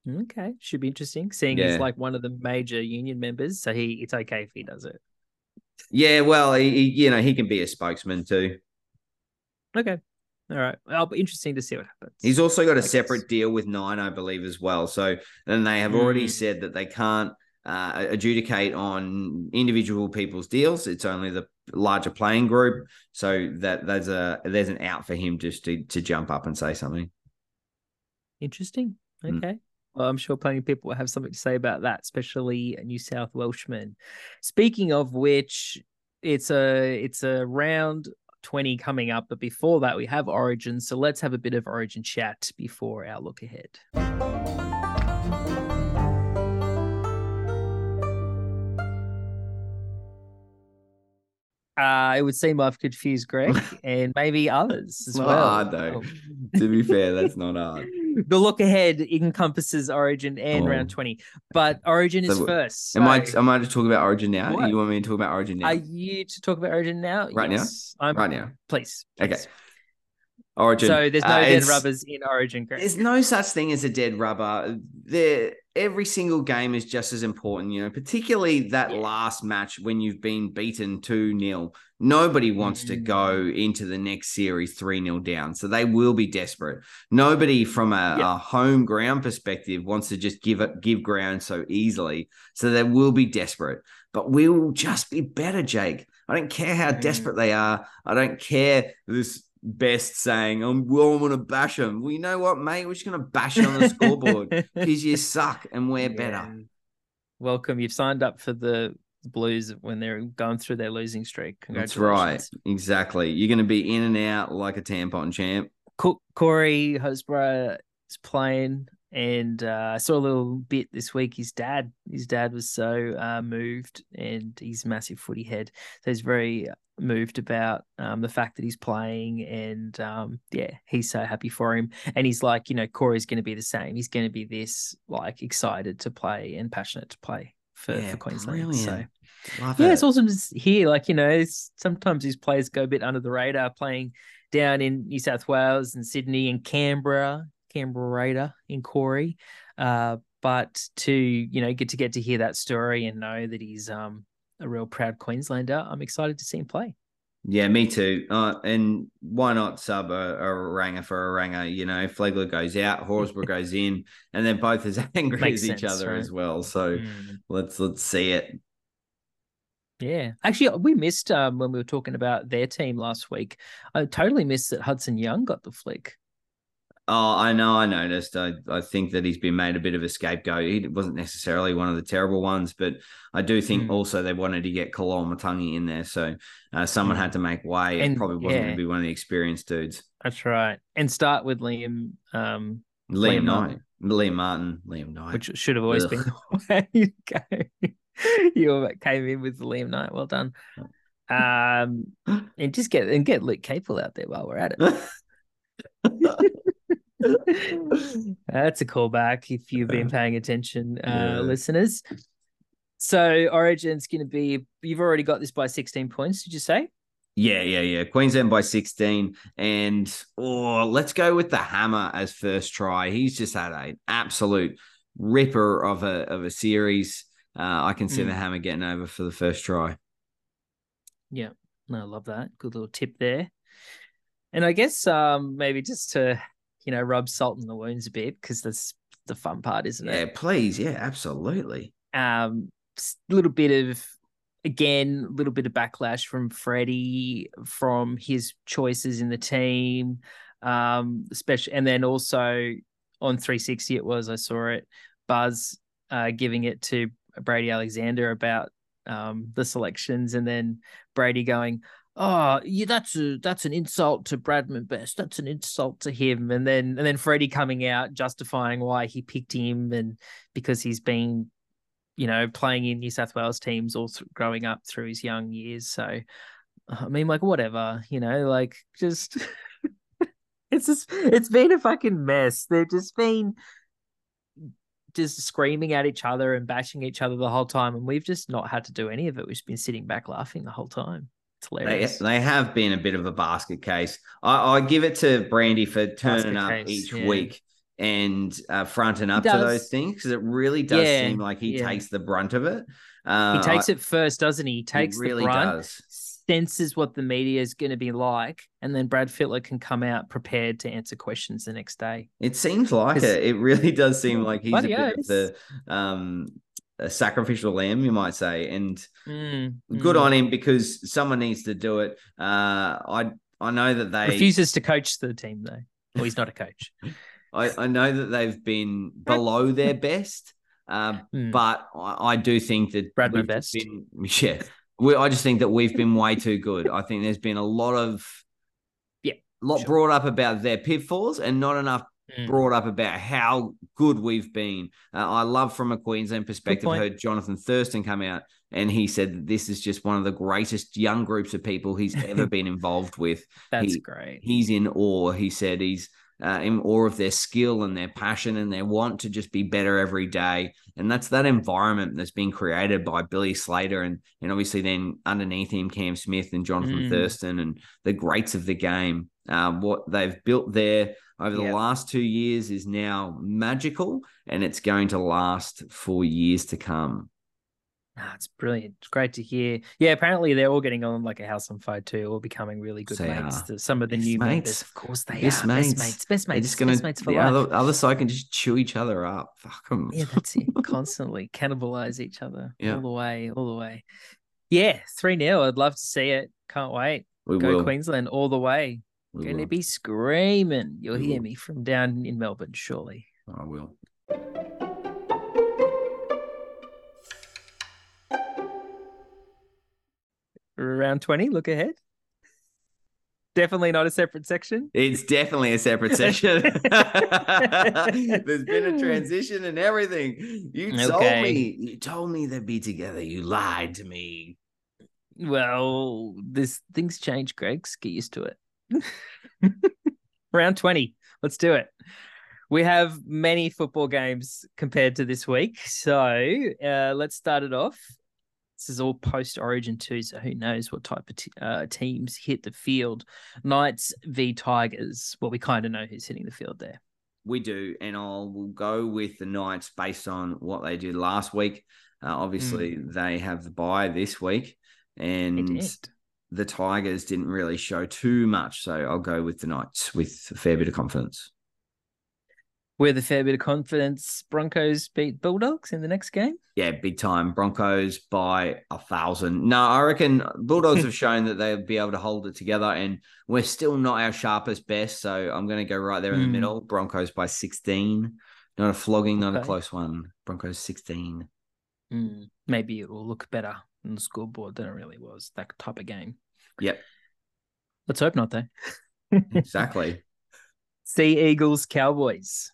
Okay, should be interesting. Seeing Yeah. he's like one of the major union members, so he it's okay if he does it. Yeah, well, he, he- you know, he can be a spokesman too. Okay, all right. Well, be interesting to see what happens. He's also got a I guess. separate deal with Nine, I believe, as well. So then they have already Mm. said that they can't uh, adjudicate on individual people's deals. It's only the larger playing group. So that there's a there's an out for him just to to jump up and say something. Interesting. Mm. Well, I'm sure plenty of people will have something to say about that, especially New South Welshmen. Speaking of which, it's a it's a round 20 coming up, but before that we have Origin. So let's have a bit of Origin chat before our look ahead. Uh, it would seem I've confused Greg and maybe others as not well. hard though. Oh. to be fair, that's not hard. The look ahead encompasses Origin and Oh. round 20, but Origin is So, first. Am I am I to talk about Origin now? What? You want me to talk about Origin now? Are you to talk about Origin now? Right now? I'm, Right now. Please. Okay. Origin. So there's no Uh, dead rubbers in Origin, Greg. There's no such thing as a dead rubber. There, every single game is just as important, you know, particularly that Yeah. last match when you've been beaten 2 0. Nobody wants to Mm. go into the next series 3 0 down. So they will be desperate. Nobody from a, Yeah. a home ground perspective wants to just give it give ground so easily. So they will be desperate. But we will just be better, Jake. I don't care how Mm. desperate they are. I don't care this best saying, I'm well, I'm gonna bash them. Well, you know what, mate? We're just gonna bash you on the scoreboard because you suck and we're better. Welcome. You've signed up for the Blues when they're going through their losing streak. That's right. Exactly. You're gonna be in and out like a tampon champ. Co- Corey Horsburgh is playing, and uh, I saw a little bit this week. His dad, his dad was so uh, moved, and he's a massive footy head, so he's very moved about um, the fact that he's playing, and um, yeah, he's so happy for him. And he's like, you know, Corey's going to be the same. He's going to be this like excited to play and passionate to play for, Yeah, for Queensland. So. Love Yeah, it. it's awesome to hear. Like, you know, sometimes these players go a bit under the radar playing down in New South Wales and Sydney and Canberra, Canberra Raider in Corey. Uh, but to, you know, get to get to hear that story and know that he's um a real proud Queenslander, I'm excited to see him play. Yeah, me too. Uh, and why not sub a, a ranger for a ranger? You know, Flegler goes out, Horsburgh goes in, and they're both as angry Makes as each sense, other right? as well. So Mm. let's let's see it. Yeah, actually, we missed um, when we were talking about their team last week. I totally missed that Hudson Young got the flick. Oh, I know. I noticed. I, I think that he's been made a bit of a scapegoat. He wasn't necessarily one of the terrible ones, but I do think Mm. also they wanted to get Kalol Matangi in there. So uh, someone Mm. had to make way. It And- probably wasn't going to be one of the experienced dudes. That's right, and start with Liam, um, Liam, Liam Knight. Liam Martin. Liam Knight. which should have always been the way you go. you came in with Liam Knight. Well done. Um, and just get and get Luke Capel out there while we're at it. That's a callback if you've been paying attention, uh, Yeah. listeners. So Origin's going to be. You've already got this by sixteen points. Did you say? Yeah, yeah, yeah. Queensland by 16. And oh, let's go with the hammer as first try. He's just had an absolute ripper of a of a series. Uh, I can see Mm. the hammer getting over for the first try. Yeah, no, I love that. Good little tip there. And I guess um maybe just to you know rub salt in the wounds a bit because that's the fun part, isn't Yeah, it? Yeah, please. Yeah, absolutely. Um, a little bit of again, a little bit of backlash from Freddie from his choices in the team, um, especially, and then also on 360 it was I saw it, Buzz uh, giving it to Brady Alexander about um, the selections, and then Brady going, oh, yeah, that's a that's an insult to Bradman Best. That's an insult to him. And then and then Freddie coming out justifying why he picked him and because he's been, you know, playing in New South Wales teams all th- growing up through his young years. So, I mean, like whatever, you know, like just it's just it's been a fucking mess. They've just been just screaming at each other and bashing each other the whole time, and we've just not had to do any of it. We've just been sitting back laughing the whole time. It's They, hilarious. they have been a bit of a basket case. I, I give it to Brandy for turning Basket up case, each yeah. week and uh, fronting up to those things because it really does Yeah, seem like he yeah. takes the brunt of it. Uh, he takes it first, doesn't he? He takes really the brunt, does. senses what the media is going to be like, and then Brad Fittler can come out prepared to answer questions the next day. It seems like it. It really does seem like he's a bit of the um, a sacrificial lamb, you might say. And Mm, good mm. on him because someone needs to do it. Uh, I I know that they Refuses to coach the team though. Well, he's not a coach. I, I know that they've been below their best, um, Mm. but I, I do think that Bradman we've best. Been, yeah, we, I just think that we've been way too good. I think there's been a lot of Yeah, lot sure. brought up about their pitfalls and not enough Mm. brought up about how good we've been. Uh, I love from a Queensland perspective. Heard Jonathan Thurston come out and he said that this is just one of the greatest young groups of people he's ever been involved with. That's he- great. He's in awe. He said he's uh, in awe of their skill and their passion and their want to just be better every day. And that's that environment that's been created by Billy Slater and and obviously then underneath him Cam Smith and Jonathan Mm. Thurston and the greats of the game. Uh, what they've built there over the Yep. last two years is now magical and it's going to last for years to come. Ah, it's brilliant. It's great to hear. Yeah, apparently they're all getting on like a house on fire too, all becoming really good They mates. Some of the Best new mates. members, of course, they Best are mates. best mates, best mates, just gonna best mates for the life. other, other side can just chew each other up. Fuck them. Yeah, that's it. Constantly cannibalize each other Yeah. all the way, all the way. Yeah, 3 0. I'd love to see it. Can't wait. we Go will. Queensland all the way. We Going to will. be screaming. You'll We hear will. me from down in Melbourne, surely. I will. Round 20, look ahead. Definitely not a separate section. It's definitely a separate session. There's been a transition and everything. You told Okay. me. You told me they'd be together. You lied to me. Well, this things change, Greg's. Get used to it. Round 20. Let's do it. We have many football games compared to this week. So uh, let's start it off. This is all post Origin 2, so who knows what type of t- uh, teams hit the field. Knights v Tigers. Well, we kind of know who's hitting the field there. We do, and I'll will go with the Knights based on what they did last week. Uh, obviously, they have the bye this week, and. The Tigers didn't really show too much. So I'll go with the Knights with a fair bit of confidence. With a fair bit of confidence, Broncos beat Bulldogs in the next game. Yeah, big time. Broncos by a thousand. No, I reckon Bulldogs have shown that they'll be able to hold it together, and we're still not our sharpest best. So I'm going to go right there in the Hmm. middle. Broncos by 16. Not a flogging, not a close one. Broncos 16. Mm, maybe it will look better on the scoreboard than it really was. That type of game. Yep, Let's hope not, though. exactly. Sea Eagles, Cowboys.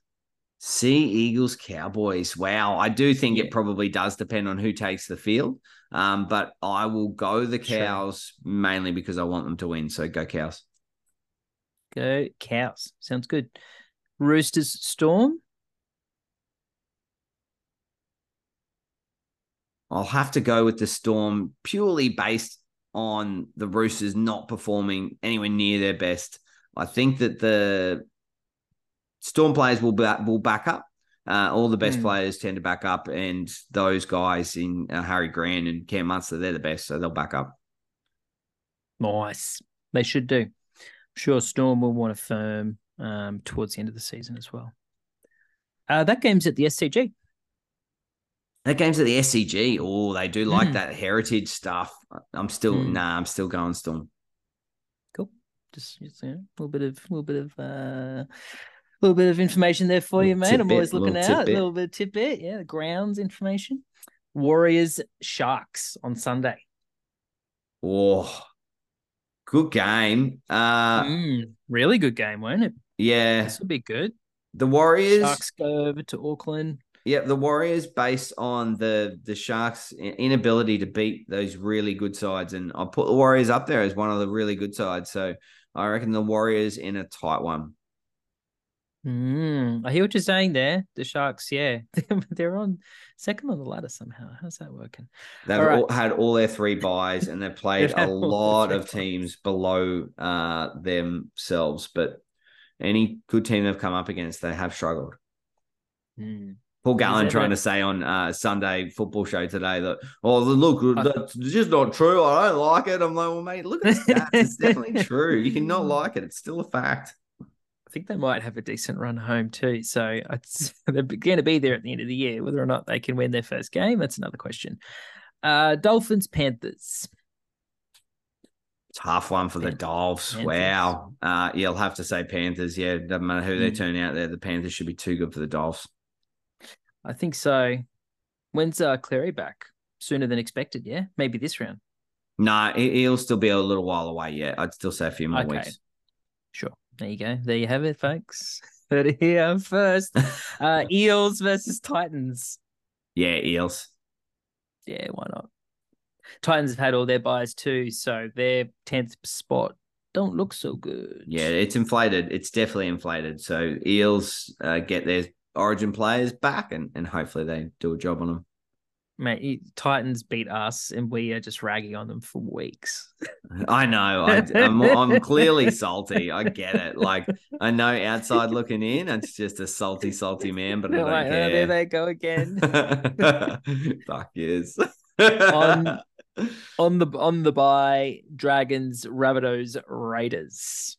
Sea Eagles, Cowboys. Wow, I do think Yeah. it probably does depend on who takes the field. Um, but I will go the Sure. Cows mainly because I want them to win. So go Cows. Go Cows. Sounds good. Roosters, Storm. I'll have to go with the Storm purely based on the Roosters not performing anywhere near their best. I think that the Storm players will back, will back up. Uh, all the best Hmm. players tend to back up, and those guys in uh, Harry Grant and Cam Munster, they're the best, so they'll back up. Nice. They should do. Sure, Storm will want to firm um, towards the end of the season as well. Uh, that game's at the SCG. That game's at the SCG. Oh, they do like Mm. that heritage stuff. I'm still Mm. nah. I'm still going Storm. Cool. Just, just you know, a little bit of, little bit of, uh, little bit of information there for you, mate. I'm always looking little out. A little bit of tidbit. Yeah, the grounds information. Warriors, Sharks on Sunday. Oh, good game. Uh, Mm, really good game, won't it? yeah, This would be good. the Warriors. Sharks go over to Auckland. Yeah, the Warriors, based on the the Sharks' inability to beat those really good sides, and I'll put the Warriors up there as one of the really good sides. So I reckon the Warriors in a tight one. Mm, I hear what you're saying there. The Sharks, yeah, they're on second on the ladder somehow. How's that working? They've All right. all, had all their three byes, and they've played They've a had all their lot of teams below uh, themselves. But any good team they've come up against, they have struggled. Mm. Paul Gallen trying to say on uh, Sunday football show today that oh look that's just not true. I don't like it. I'm like, well, mate, look at the stats. it's definitely true. You can not like it. It's still a fact. I think they might have a decent run home too. So it's, they're going to be there at the end of the year. Whether or not they can win their first game, that's another question. Uh, Dolphins, Panthers. Tough one for the Panthers. Dolphs. Panthers. Wow. Uh, you'll have to say Panthers. Yeah, doesn't matter who they Mm. turn out there. The Panthers should be too good for the Dolphs. I think so. When's uh, Cleary back? Sooner than expected. Yeah, maybe this round. Nah, he- he'll still be a little while away yet. I'd still say a few more Okay. weeks. Sure. There you go. There you have it, folks. Heard it here first. Uh, Eels versus Titans. yeah, Eels. Yeah, why not? Titans have had all their byes too, so their tenth spot don't look so good. Yeah, it's inflated. It's definitely inflated. So Eels uh, get their origin players back and, and hopefully they do a job on them. mate. Titans beat us, and we are just ragging on them for weeks. I know. I, I'm, I'm clearly salty. I get it. Like, I know outside looking in, it's just a salty, salty man, but I don't like, "Oh, there they go again. Fuck yes. On- on the on the bye, Dragons, Rabbitohs, Raiders.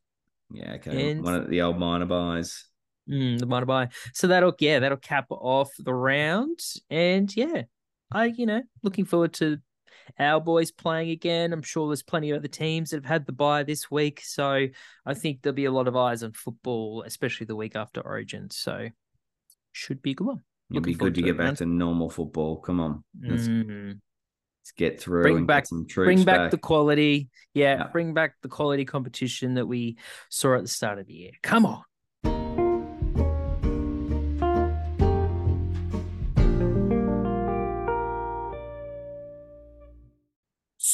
yeah, okay. And- One of the old minor byes. Mm, the minor bye. So that'll yeah, that'll cap off the round. And yeah, I you know looking forward to our boys playing again. I'm sure there's plenty of other teams that have had the bye this week, so I think there'll be a lot of eyes on football, especially the week after Origin. So should be a good one. It'd be good to get back man. to normal football. Come on. Let's, let's get through Bring back- get some troops Bring back, back. the quality. Yeah, Yeah. bring back the quality competition that we saw at the start of the year. Come on.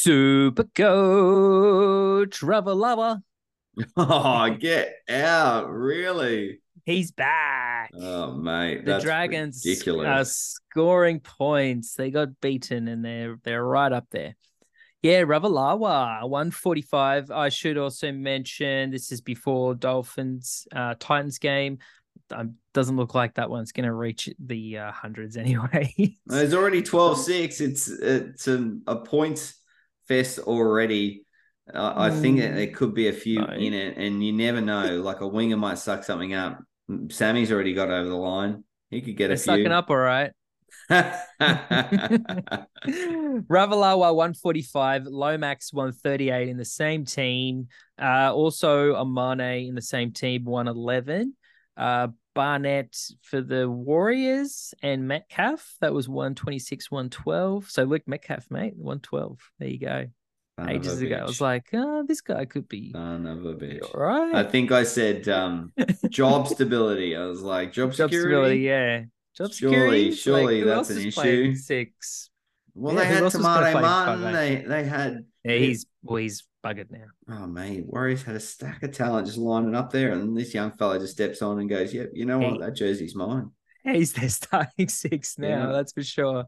Super coach Ravalawa. Oh, get out. Really? He's back. Oh, mate. the Dragons are scoring points. They got beaten and they're they're right up there. Yeah, Ravalawa, 145. I should also mention this is before Dolphins uh, Titans game. Um, doesn't look like that one's going to reach the uh, hundreds anyway. There's already 12 6. It's it's a, a point fest already. Uh, I think that there could be a few Right. in it, and you never know. Like a winger might suck something up. Sammy's already got over the line. He could get They're a few. sucking up all right. Ravalawa 145, Lomax 138 in the same team. Uh, also Amane in the same team 111. Uh, Barnett for the Warriors and Metcalf that was 126, 112. So Luke Metcalf, mate, 112. There you go. Son Ages ago, I was like, oh, this guy could be Son of a bitch. all right. I think I said um, job stability. I was like, job, Job security. stability, yeah. Job Surely- security. like, surely who that's an issue. Six. Well, Yeah, they had Te Maire Martin. They they had Yeah, he's well, he's buggered now. oh mate, Warriors had a stack of talent just lining up there, and this young fella just steps on and goes, "Yep, you know what? That jersey's mine." He's their starting six now, Yeah. that's for sure.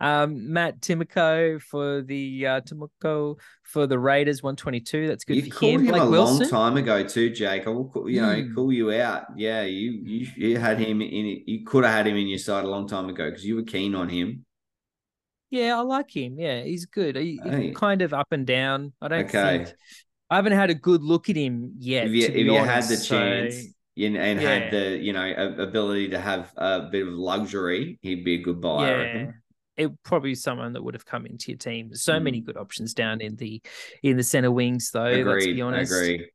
Um, Matt Timoko for the uh, Timoko for the Raiders, one twenty two. That's good you for called him. him, a Wilson. long time ago too, Jake. I will, call, you know, Hmm. call you out. Yeah, you you you had him in. You could have had him in your side a long time ago because you were keen on him. Yeah, I like him. Yeah, he's good. He, he's Hey. kind of up and down. I don't Okay. think I haven't had a good look at him yet. if you if you had honest, the so- chance and, and Yeah. had the you know ability to have a bit of luxury, he'd be a good buy. I yeah, it probably someone that would have come into your team. There's so many Mm. good options down in the in the center wings, though. let's be honest. Agree.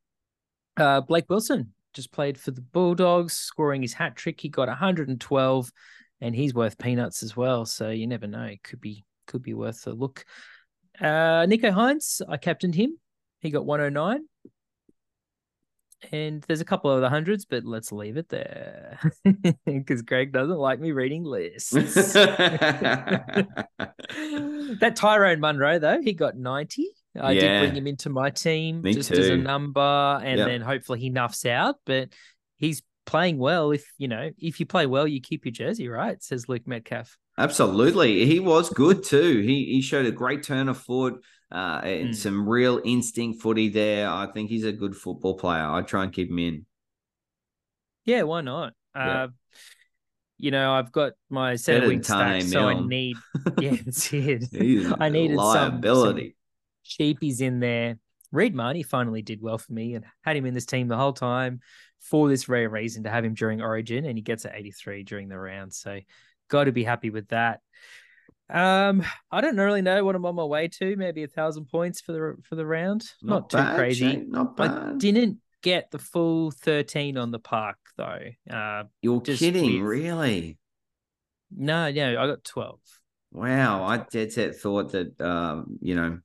Uh, Blake Wilson just played for the Bulldogs, scoring his hat trick. He got 112, and he's worth peanuts as well. So you never know; it could be could be worth a look. Uh, Nicho Hynes, I captained him. He got 109. And there's a couple of the hundreds, but let's leave it there because Greg doesn't like me reading lists. that Tyrone Munro, though, he got 90. I Yeah. did bring him into my team Me just as a number, and Yep. then hopefully he nuffs out. But he's playing well. If you know, if you play well, you keep your jersey, right? Says Luke Metcalf. Absolutely. He was good too. He he showed a great turn of foot, uh, and Mm. some real instinct footy there. I think he's a good football player. I'd try and keep him in. Yeah, why not? Yeah. Uh, you know, I've got my center wing stack, so I need. Yeah, that's it. I needed some- some liability. cheapies in there. Reed Mahoney finally did well for me and had him in this team the whole time for this rare reason to have him during Origin, and he gets at 83 during the round. So, got to be happy with that. Um, I don't really know what I'm on my way to. Maybe a thousand points for the for the round. Not, too bad, crazy. Shane, Not I didn't get the full 13 on the park though. Uh, You're kidding, with- really? no, no, I got 12. Wow, I dead set thought that um, you know,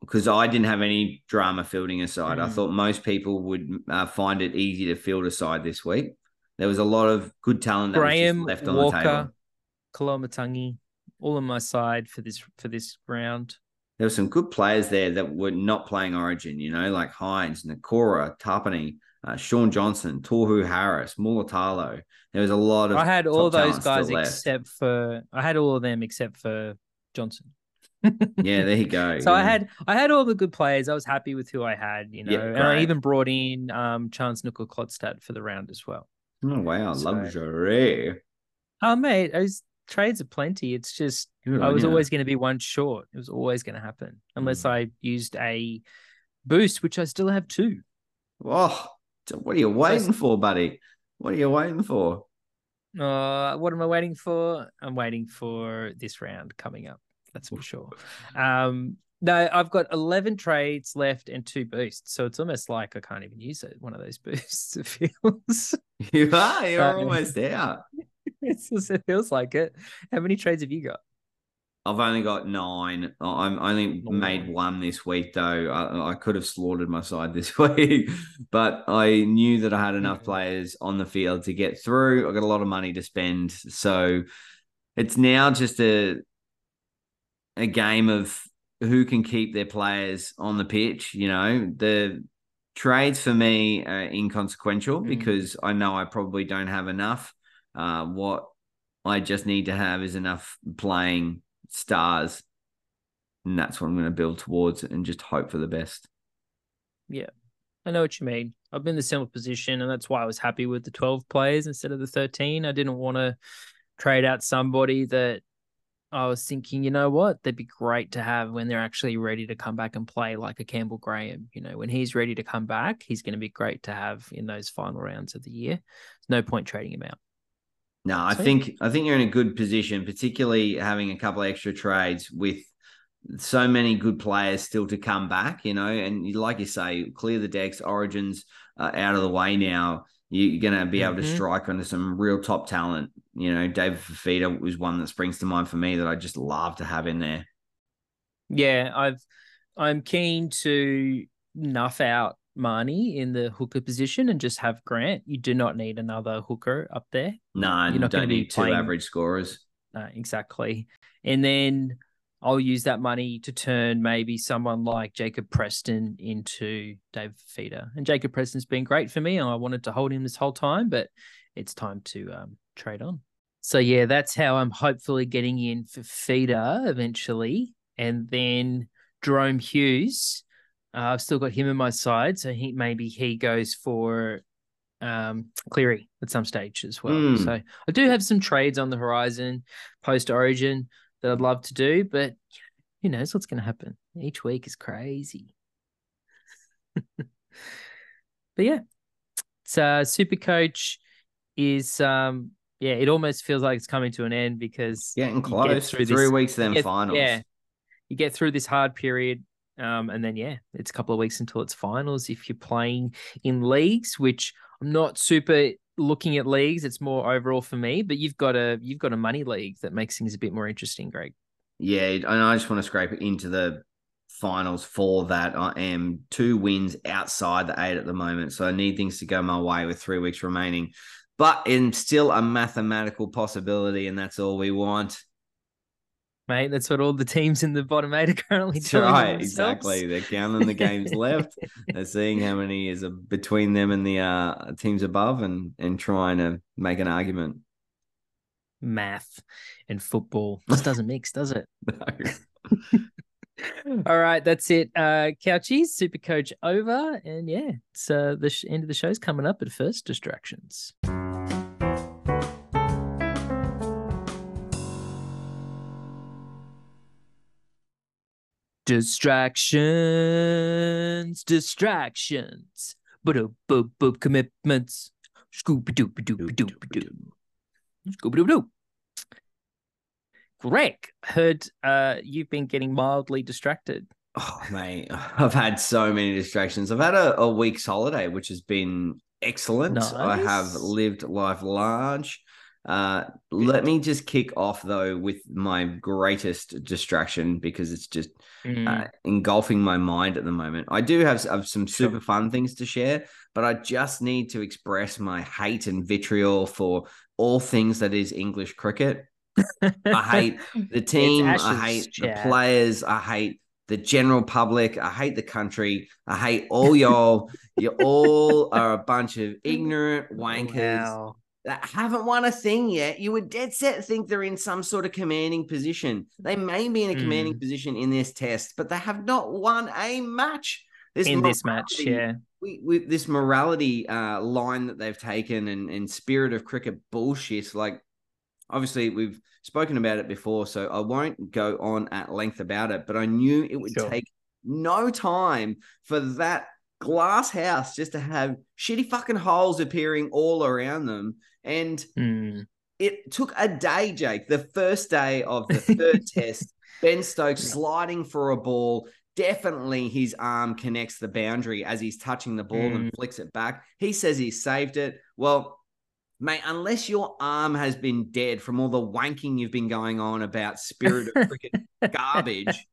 because I didn't have any drama fielding aside. I Mm. thought most people would uh, find it easy to field aside this week. There was a lot of good talent that Graham was just left on the table. Walker, Kalomatangi, all on my side for this for this round. There were some good players there that were not playing Origin. You know, like Hynes, Nikora, Tapani, uh, Shaun Johnson, Tohu Harris, Mulatalo. There was a lot of. I had all those guys except for I had all of them except for Johnson. Yeah, there you go. So I had I had all the good players. I was happy with who I had, you know, Yeah, and I even brought in um Chance Nickel Klodstad for the round as well. Oh wow, So- luxury. Oh mate, those trades are plenty. It's just Good I was always going to be one short. It was always going to happen unless Mm. I used a boost, which I still have two. Oh, what are you waiting for, buddy? What are you waiting for? Uh, what am I waiting for? I'm waiting for this round coming up. That's for sure. Um, no, I've got 11 trades left and two boosts. So it's almost like I can't even use it. One of those boosts. It feels, You are. You're Um, almost out. just- it feels like it. How many trades have you got? I've only got nine. I- I'm only made one this week, though. I, I could have slaughtered my side this week, but I knew that I had enough Mhm. players on the field to get through. I got a lot of money to spend, so it's now just a a game of who can keep their players on the pitch. You know, the trades for me are inconsequential Mm. because I know I probably don't have enough. Uh, what I just need to have is enough playing stars. And that's what I'm going to build towards and just hope for the best. Yeah. I know what you mean. I've been in the similar position, and that's why I was happy with the 12 players instead of the 13. I didn't want to trade out somebody that I was thinking, you know what, they'd be great to have when they're actually ready to come back and play, like a Campbell Graham. You know, when he's ready to come back, he's going to be great to have in those final rounds of the year. There's no point trading him out. No, I Sweet. think I think you're in a good position, particularly having a couple of extra trades with so many good players still to come back. You know, and like you say, clear the decks. Origins uh, out of the way now. You- You're going to be able to Mhm. strike onto some real top talent. You know, David Fifita was one that springs to mind for me that I just love to have in there. Yeah, I've I'm keen to nuff out Mahoney in the hooker position and just have Grant. You do not need another hooker up there. No, You're not gonna don't be need two playing- average scorers. Exactly. And then I'll use that money to turn maybe someone like Jacob Preston into Dave Feeder. And Jacob Preston's been great for me. And I wanted to hold him this whole time, but it's time to um, trade on. So, yeah, that's how I'm hopefully getting in for Feeder eventually. And then Jahrome Hughes, uh, I've still got him in my side. So he maybe he goes for um, Cleary at some stage as well. Mm. So I do have some trades on the horizon post Origin that I'd love to do, but who knows what's going to happen? Each week is crazy. but yeah, it's uh, Super Coach is um yeah, it almost feels like it's coming to an end because Getting you get close. through Three this- weeks, then get- finals. Yeah, you get through this hard period, um, and then yeah, it's a couple of weeks until it's finals. If you're playing in leagues, which I'm not super looking at leagues, it's more overall for me. But you've got a you've got a money league that makes things a bit more interesting, Greg. Yeah, and I just want to scrape into the finals for that. I am two wins outside the eight at the moment. So I need things to go my way with three weeks remaining. But in still a mathematical possibility, and that's all we want. Mate, that's what all the teams in the bottom eight are currently That's doing. right, themselves. exactly. They're counting the games left. They're seeing how many is between them and the uh, teams above, and and trying to make an argument. Math and football just doesn't mix, does it? No. All right, that's it. Uh Couchies, Super Coach over. And yeah, it's uh the sh- end of the show's coming up, but first distractions. Distractions, distractions, but boop boop commitments. Scooby doop doop doop doop. Scooby doop doop. Greg, heard uh, you've been getting mildly distracted. Oh, mate, I've had so many distractions. I've had a, a week's holiday, which has been excellent. I have lived life large. Uh, let me just kick off though with my greatest distraction because it's just Mm, uh, engulfing my mind at the moment. I do have, have some Sure. super fun things to share, but I just need to express my hate and vitriol for all things that is English cricket. I hate the team. I Ashes hate the players. I hate the general public. I hate the country. I hate all y'all. you all are a bunch of ignorant wankers Wow. That haven't won a thing yet. You would dead set think they're in some sort of commanding position. They may be in a commanding Mm. position in this test, but they have not won a match. This In this match, yeah. we, we this morality uh, line that they've taken and, and spirit of cricket bullshit. Like, obviously, we've spoken about it before, so I won't go on at length about it. But I knew it would Sure. take no time for that glass house just to have shitty fucking holes appearing all around them. And Mm. it took a day, Jake. The first day of the third test, Ben Stokes sliding for a ball. Definitely his arm connects the boundary as he's touching the ball and flicks it back. He says he saved it. Well, mate, unless your arm has been dead from all the wanking you've been going on about spirit of cricket garbage,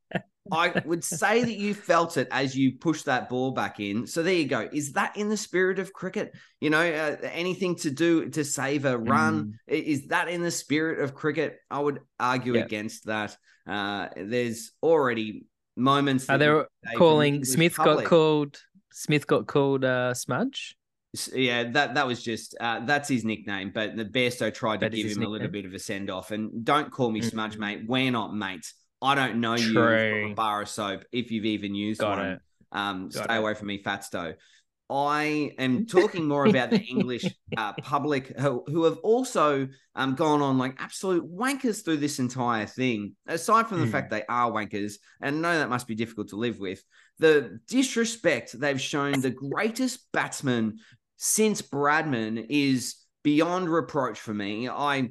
I would say that you felt it as you pushed that ball back in. So there you go. Is that in the spirit of cricket? You know, uh, anything to do to save a run? I- Is that in the spirit of cricket? I would argue Yeah. against that. Uh, there's already moments. Are that they say from the calling Smith got called Smith got called uh smudge? Yeah, that that was just uh, that's his nickname. But the Bairstow tried to That is give him a little bit of a send off. And don't call me smudge, Mm. mate. We're not mates. I don't know you from a bar of soap if you've even used Got one. it. Um, Got stay it. away from me, Fatsto. I am talking more about the English uh, public who, who have also um, gone on like absolute wankers through this entire thing. Aside from the Hmm. fact they are wankers, and know that must be difficult to live with, the disrespect they've shown the greatest batsman since Bradman is beyond reproach for me. I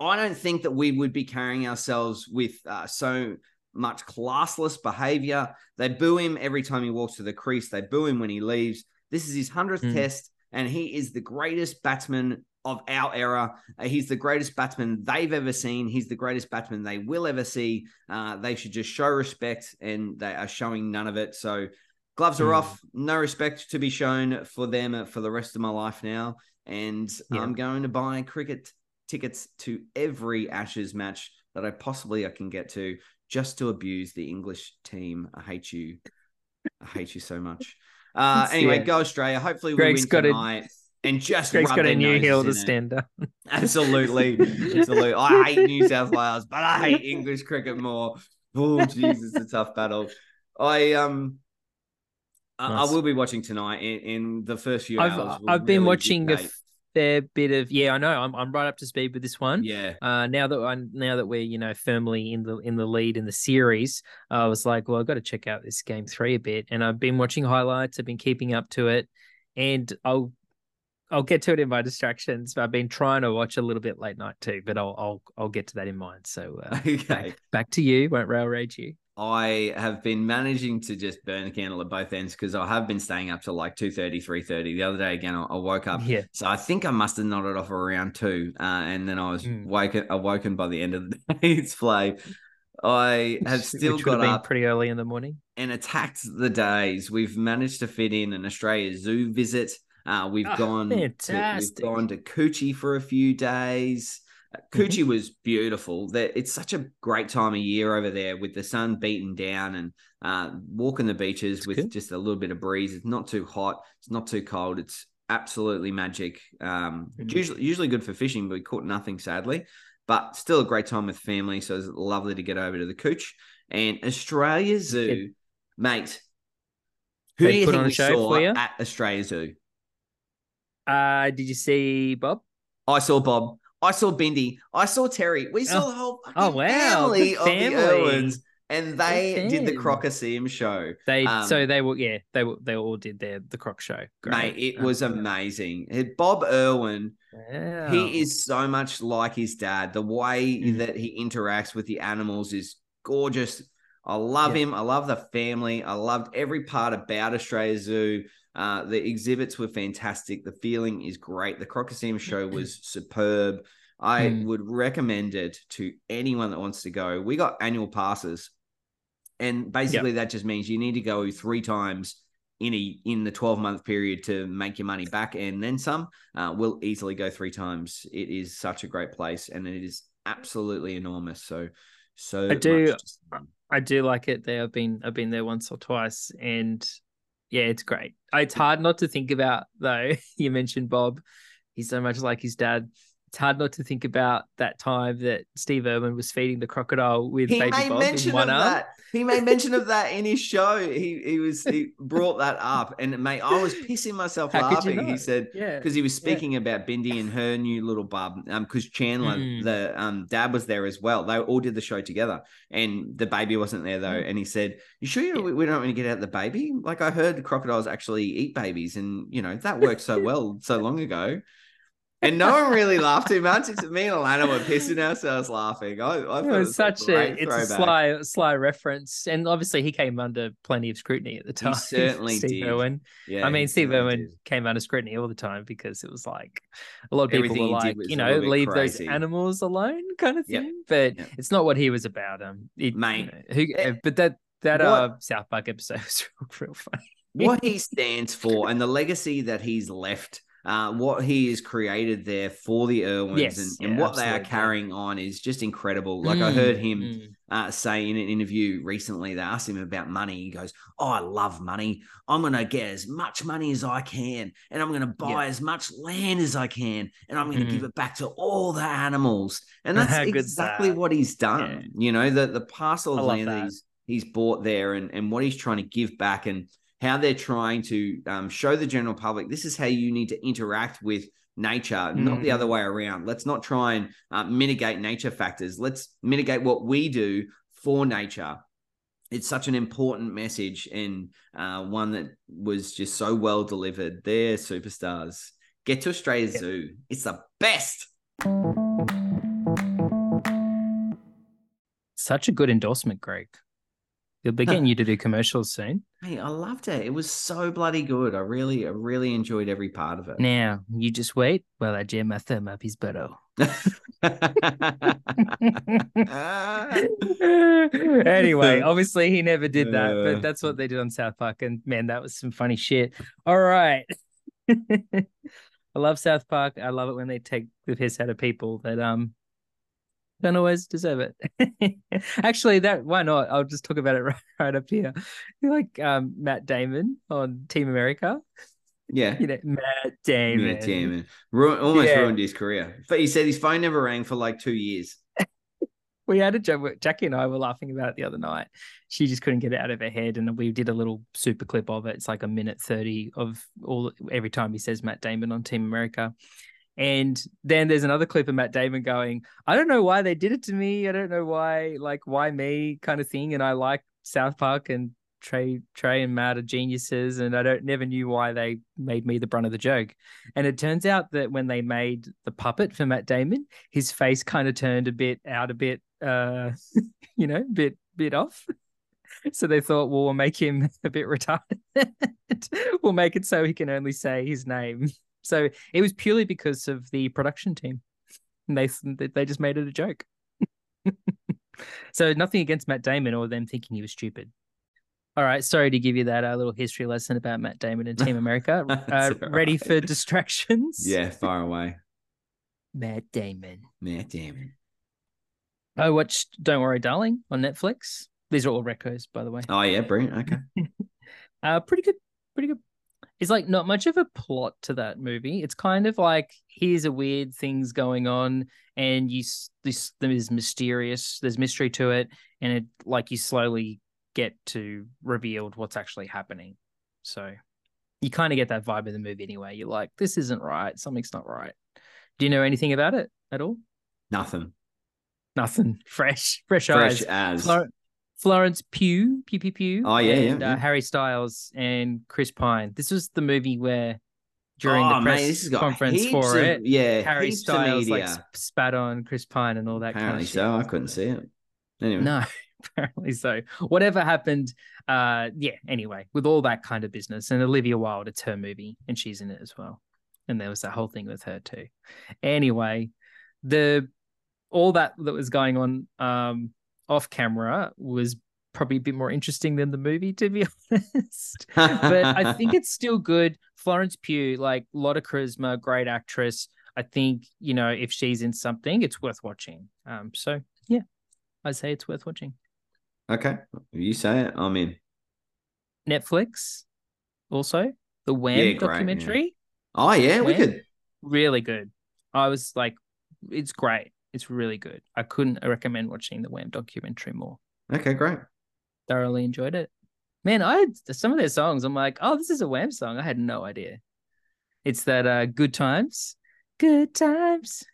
I don't think that we would be carrying ourselves with uh, so much classless behavior. They boo him every time he walks to the crease. They boo him when he leaves. This is his 100th Mm. test, and he is the greatest batsman of our era. Uh, he's the greatest batsman they've ever seen. He's the greatest batsman they will ever see. Uh, they should just show respect, and they are showing none of it. So, gloves are Mm. off. No respect to be shown for them uh, for the rest of my life now. And Yeah. I'm going to buy cricket tickets to every Ashes match that I possibly I can get to just to abuse the English team. I hate you. I hate you so much. Uh, anyway, go Australia. Hopefully we Greg's win got a- tonight. and just Greg's rub got a new hill in to stand up. Absolutely. Absolutely. I hate New South Wales, but I hate English cricket more. Oh, Jesus, it's a tough battle. I um I- Nice. I will be watching tonight in, in the first few I've hours. I've been really watching a dictate. Fair bit of yeah, I know. I'm I'm right up to speed with this one. Yeah. Uh, now that I now that we're you know firmly in the in the lead in the series, I was like, well, I've got to check out this game three a bit, and I've been watching highlights. I've been keeping up to it, and I'll I'll get to it in my distractions. I've been trying to watch a little bit late night too, but I'll I'll I'll get to that in mind. So uh, Okay. back, back to you. Won't rail rage you. I have been managing to just burn the candle at both ends because I have been staying up till like 2.30, 3.30. The other day, again, I, I woke up. Yeah. So I think I must have nodded off around two. Uh, and then I was Mm. woken, awoken by the end of the day's play. I have still would got have up pretty early in the morning. and attacked the days. We've managed to fit in an Australia Zoo visit. Uh, we've Ah, gone to, we've gone to Coochie for a few days. Mm-hmm. Coochie was beautiful. That it's such a great time of year over there with the sun beating down and uh, walking the beaches It's with good. just a little bit of breeze. It's not too hot. It's not too cold. It's absolutely magic. Um, Mhm. usually usually good for fishing, but we caught nothing sadly. But still a great time with family. So it's lovely to get over to the Cooch and Australia Zoo, mate. Who They do you think on a we show saw for you? at Australia Zoo? Uh, did you see Bob? I saw Bob. I saw Bindi. I saw Terry. We saw Oh. the whole fucking Oh, wow. family Good of the. Irwins, and they did the. Crocoseum show. They Um, so they were yeah they were they all did their the Croc show. Mate, Great. it Um, was amazing. Uh, Bob Irwin, Wow. he is so much like his dad. The way Mm. that he interacts with the animals is gorgeous. I love Yeah. him. I love the family. I loved every part about Australia Zoo. Uh, the exhibits were fantastic. The feeling is great. The Crocoseum show was superb. I Mm. would recommend it to anyone that wants to go. We got annual passes, and basically that just means you need to go three times in a in the 12 month period to make your money back and then some uh, we'll easily go three times it is such a great place and it is absolutely enormous so so I do-. I do like it there. I've been I've been there once or twice, and yeah, it's great. It's hard not to think about though. You mentioned Bob; he's so much like his dad. It's hard not to think about that time that Steve Irwin was feeding the crocodile with he baby made Bob mention in of one arm. that he made mention of that in his show he he was he brought that up and mate i was pissing myself How could you laughing he said Yeah, because he was speaking about Bindi and her new little bub. Um, because Chandler, Mm. the um dad was there as well. They all did the show together, and the baby wasn't there though. Mm. And he said, "You sure you, Yeah. we, we don't want to get out the baby? Like I heard crocodiles actually eat babies, and you know that worked so well so long ago." And no one really laughed too much. It's me and Alana were pissing ourselves laughing. I, I It it was was such a it's a sly sly reference, and obviously he came under plenty of scrutiny at the time. He certainly Steve did. Irwin. Yeah, I mean, Steve Irwin did. came under scrutiny all the time because it was like a lot of people Everything were like, you know, leave crazy. those animals alone, kind of Yep. thing. But Yep. it's not what he was about. Um, it, you Mate, know, who, eh, but that that what- uh South Park episode was real, real funny. what he stands for and the legacy that he's left, uh, what he has created there for the Irwins Yes, and, yeah, and what they are carrying on is just incredible. Like I Mm, heard him mm. uh, say in an interview recently, they asked him about money. He goes, Oh, I love money. I'm going to get as much money as I can, and I'm going to buy Yeah. as much land as I can, and I'm going to Mhm. give it back to all the animals. And that's exactly that? what he's done. You know, the, the parcel of land that that. he's, he's bought there and, and what he's trying to give back and how they're trying to um, show the general public this is how you need to interact with nature, not the Mm. other way around. Let's not try and uh, mitigate nature factors. Let's mitigate what we do for nature. It's such an important message and uh, one that was just so well delivered. They're superstars. Get to Australia Yep. Zoo. It's the best. Such a good endorsement, Greg. They'll be getting you to do commercials soon. Hey, I loved it. It was so bloody good. I really, I really enjoyed every part of it. Now you just wait while I jam my thumb up his butthole. anyway, obviously he never did that, but that's what they did on South Park, and man, that was some funny shit. All right. I love South Park. I love it when they take the piss out of people that um don't always deserve it. Actually, that why not? I'll just talk about it right, right up here. Like um Matt Damon on Team America. yeah. You know, Matt Damon. Damn it. Ru- almost Yeah. ruined his career. But he said his phone never rang for like two years. We had a joke. Jackie and I were laughing about it the other night. She just couldn't get it out of her head, and we did a little super clip of it. It's like a minute thirty of all every time he says Matt Damon on Team America. And then there's another clip of Matt Damon going, "I don't know why they did it to me. I don't know why, like why me, kind of thing." And I like South Park and Trey, Trey and Matt are geniuses, and I don't never knew why they made me the brunt of the joke. And it turns out that when they made the puppet for Matt Damon, his face kind of turned a bit out, a bit, uh, you know, bit bit off. So they thought, well, we'll make him a bit retarded. we'll make it so he can only say his name. So it was purely because of the production team. And they they just made it a joke. So nothing against Matt Damon or them thinking he was stupid. All right, sorry to give you that uh, little history lesson about Matt Damon and Team America. Uh, all ready for distractions? Yeah, far away. Matt Damon. Matt Damon. I watched Don't Worry, Darling on Netflix. These are all recos, by the way. Oh yeah, brilliant. Okay. Uh, pretty good, pretty good. It's like not much of a plot to that movie. It's kind of like here's a weird things going on, and you this there's mysterious, there's mystery to it, and it like you slowly get to revealed what's actually happening. So you kind of get that vibe of the movie anyway. You're like, this isn't right. Something's not right. Do you know anything about it at all? Nothing. Nothing. Fresh, fresh, Fresh eyes. as. Flor- Florence Pugh, Pew Pew Pew. Oh, yeah, yeah, and, uh. Harry Styles and Chris Pine. This was the movie where during oh, the press this conference for of- it, Yeah, Harry Styles like spat on Chris Pine and all that Apparently kind of so. I couldn't see it. Anyway. No, apparently so. Whatever happened, uh, yeah. Anyway, with all that kind of business, and Olivia Wilde, it's her movie, and she's in it as well. And there was that whole thing with her too. Anyway, the all that that was going on um off camera was probably a bit more interesting than the movie, to be honest. but I think it's still good. Florence Pugh, like a lot of charisma, great actress. I think you know if she's in something, it's worth watching. Um, so yeah, I say it's worth watching. okay. You say it, I'm in. Netflix, also the Wham Yeah, great, yeah. documentary, Oh yeah, When? wicked. really good. I was like, it's great. It's really good. I couldn't recommend watching the Wham documentary more. Okay, great. Thoroughly enjoyed it. Man, I had some of their songs. I'm like, oh, this is a Wham song. I had no idea. It's that uh, "Good Times." Good times.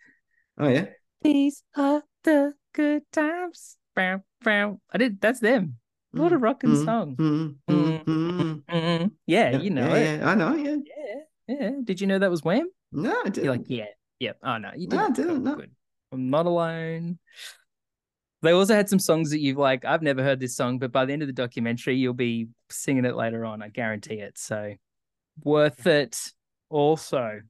Oh yeah. These are the good times. Bow, bow. I did. That's them. What a rocking Mm, song. mm, mm, mm. Mm, yeah, you know yeah, it. yeah, I know. Yeah. Yeah, yeah. Did you know that was Wham? No, I didn't. You're like, yeah, yeah. Oh no, you No, I didn't. didn't, no. Good. I'm not alone. They also had some songs that you've like. I've never heard this song, but by the end of the documentary, you'll be singing it later on. I guarantee it. So worth it. Also,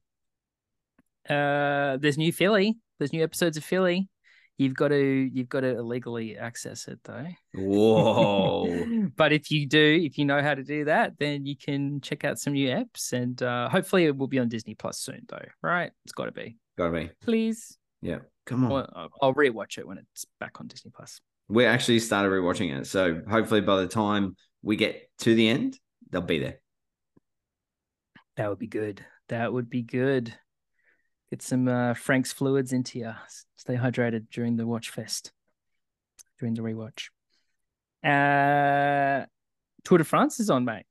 uh, there's new Philly. There's new episodes of Philly. You've got to you've got to illegally access it though. Whoa. but if you do, if you know how to do that, then you can check out some new apps, and uh, hopefully it will be on Disney Plus soon, though. Right? It's got to be. Gotta be. Please. Yeah. Come on. Well, I'll- I'll rewatch it when it's back on Disney Plus. We actually started rewatching it. So hopefully by the time we get to the end, they'll be there. That would be good. That would be good. Get some uh, Frank's fluids into you. Stay hydrated during the watch fest, during the rewatch. Uh, Tour de France is on, mate.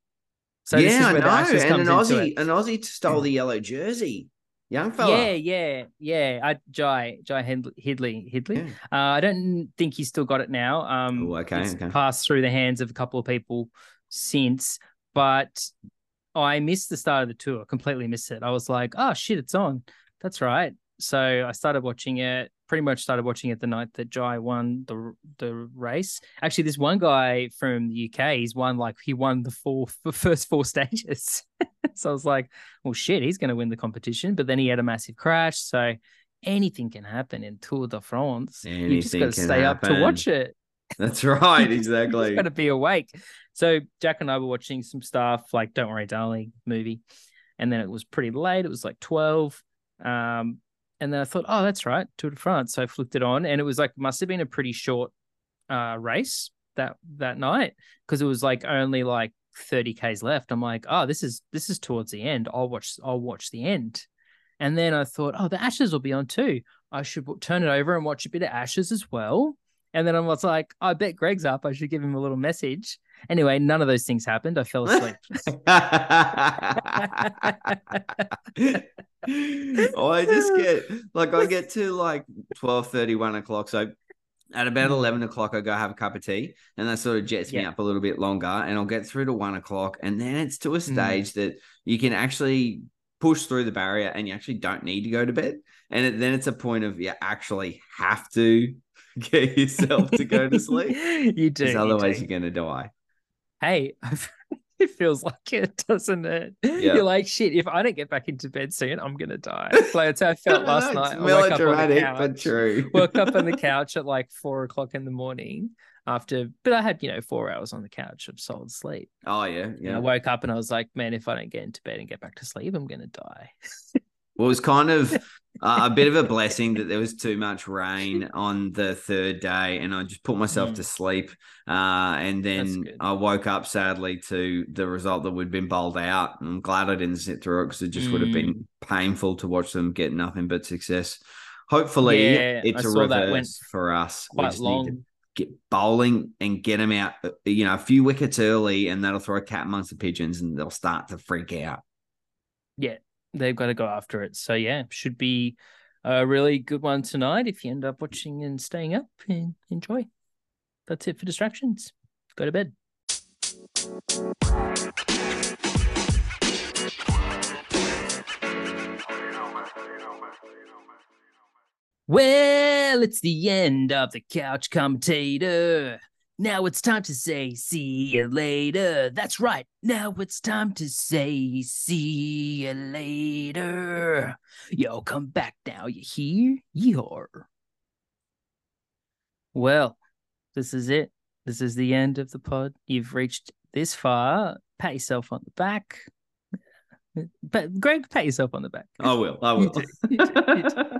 So this is yeah, I where the Ashes know. And an comes into Aussie, an Aussie stole the yellow jersey. Young fella. Yeah, yeah, yeah. I Jai Jai Hindley Hindley. Yeah. Uh, I don't think he's still got it now. Um, Oh, okay, it's okay. passed through the hands of a couple of people since, but I missed the start of the tour. Completely missed it. I was like, oh shit, it's on. That's right. So I started watching it. Pretty much started watching it the night that Jai won the the race. Actually, this one guy from the UK, he's won like he won the four the first four stages. so I was like, well, shit, he's going to win the competition. But then he had a massive crash. So anything can happen in Tour de France. you just got to stay up to watch it. That's right. exactly. You got to be awake. So Jack and I were watching some stuff like "Don't Worry, Darling" movie, and then it was pretty late. It was like twelve. Um, and then I thought, oh, that's right, Tour de France. So I flicked it on, and it was like must have been a pretty short uh race that that night because it was like only like 30 k's left. I'm like, oh, this is this is towards the end. I'll watch I'll watch the end. And then I thought, oh, the Ashes will be on too. I should turn it over and watch a bit of Ashes as well. And then I was like, I bet Greg's up. I should give him a little message. Anyway, none of those things happened. I fell asleep. I just get like I get to like 12 30, 1 o'clock. So at about 11 o'clock, I go have a cup of tea and that sort of jets me Mm. Up a little bit longer. And I'll get through to one o'clock. And then it's to a Mm. stage that you can actually push through the barrier and you actually don't need to go to bed. And it, then it's a point of you actually have to get yourself to go to sleep you do. because you otherwise do. you're going to die. Hey, it feels like it, doesn't it? Yeah. You're like, shit, if I don't get back into bed soon, I'm gonna die. Like that's how I felt last night. I woke up on the couch. but true. woke up on the couch at like four o'clock in the morning after but I had, you know, four hours on the couch of solid sleep. Oh yeah, And yeah. I woke up and I was like, man, if I don't get into bed and get back to sleep, I'm gonna die. Well, it was kind of uh, a bit of a blessing that there was too much rain on the third day, and I just put myself Mm. to sleep. Uh, and then. I woke up sadly to the result that we'd been bowled out. I'm glad I didn't sit through it because it just would have Mm. been painful to watch them get nothing but success. Hopefully, Yeah, it's I a saw that went reverse for us. Quite just need to long. get bowling and get them out, uh, you know, a few wickets early, and that'll throw a cat amongst the pigeons, and they'll start to freak out. Yeah, they've got to go after it. So yeah, should be a really good one tonight if you end up watching and staying up and enjoy. That's it for distractions. Go to bed. Well, it's the end of the couch commentator. Now it's time to say see you later. That's right. Now it's time to say see you later. Yo, come back now. You hear? You're. Well, this is it. This is the end of the pod. You've reached this far. Pat yourself on the back. But Greg, pat yourself on the back. I will. I You will. do, you do, you do.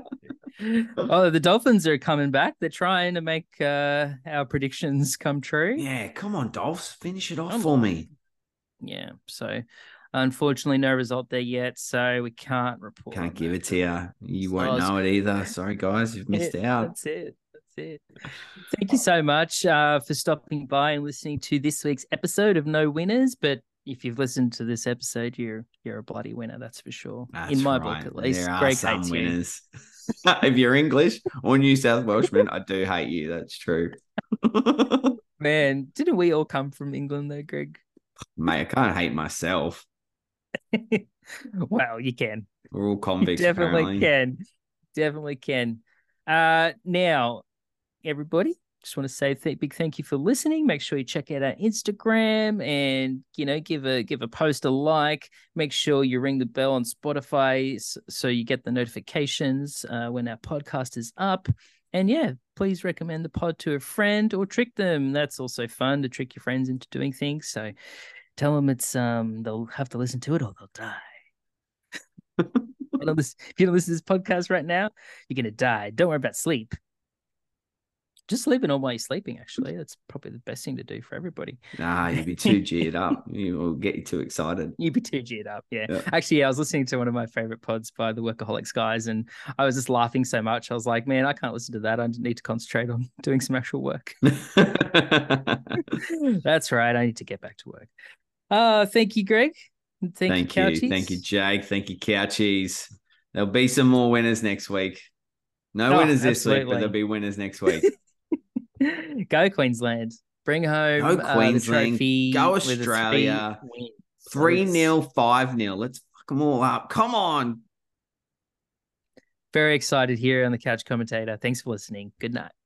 oh, the Dolphins are coming back. They're trying to make uh, our predictions come true. Yeah, come on, Dolphs, finish it off Come for me. Yeah. So, unfortunately, no result there yet. So we can't report. Can't give it to you. You won't know it either. Sorry, guys, you've missed It- out. That's it. That's it. Thank you so much uh, for stopping by and listening to this week's episode of No Winners. But if you've listened to this episode, you're you're a bloody winner. That's for sure. That's In my right. book, at least. there are some hates you. winners. if you're English or New South Welshman, I do hate you. That's true. Man, didn't we all come from England though, Greg? Mate, I can't hate myself. well, you can. We're all You convicts. definitely apparently. can. Definitely can. Uh now, everybody, just want to say th- big thank you for listening. Make sure you check out our Instagram and you know give a give a post a like. Make sure you ring the bell on Spotify so you get the notifications uh, when our podcast is up. And yeah, please recommend the pod to a friend or trick them. That's also fun to trick your friends into doing things. So tell them it's um they'll have to listen to it or they'll die. You don't listen- if you don't listen to this podcast right now, you're gonna die. Don't worry about sleep. Just sleeping on while you're sleeping, actually. That's probably the best thing to do for everybody. Nah, you'd be too geared up. You will get you too excited. You'd be too geared up. Yeah. Yeah. Actually, yeah, I was listening to one of my favorite pods by the Workaholics guys, and I was just laughing so much. I was like, man, I can't listen to that. I need to concentrate on doing some actual work. That's right. I need to get back to work. Uh, thank you, Greg. Thank, Thank you. Couchies. Thank you, Jake. Thank you, Couchies. There'll be some more winners next week. No Oh, winners this week, but there'll be winners next week. Go Queensland. Bring home Go uh, the Queensland. trophy Go with a three Australia. 3 Let's- 0, 5 0. Let's fuck them all up. Come on. Very excited here on the Couch Commentator. Thanks for listening. Good night.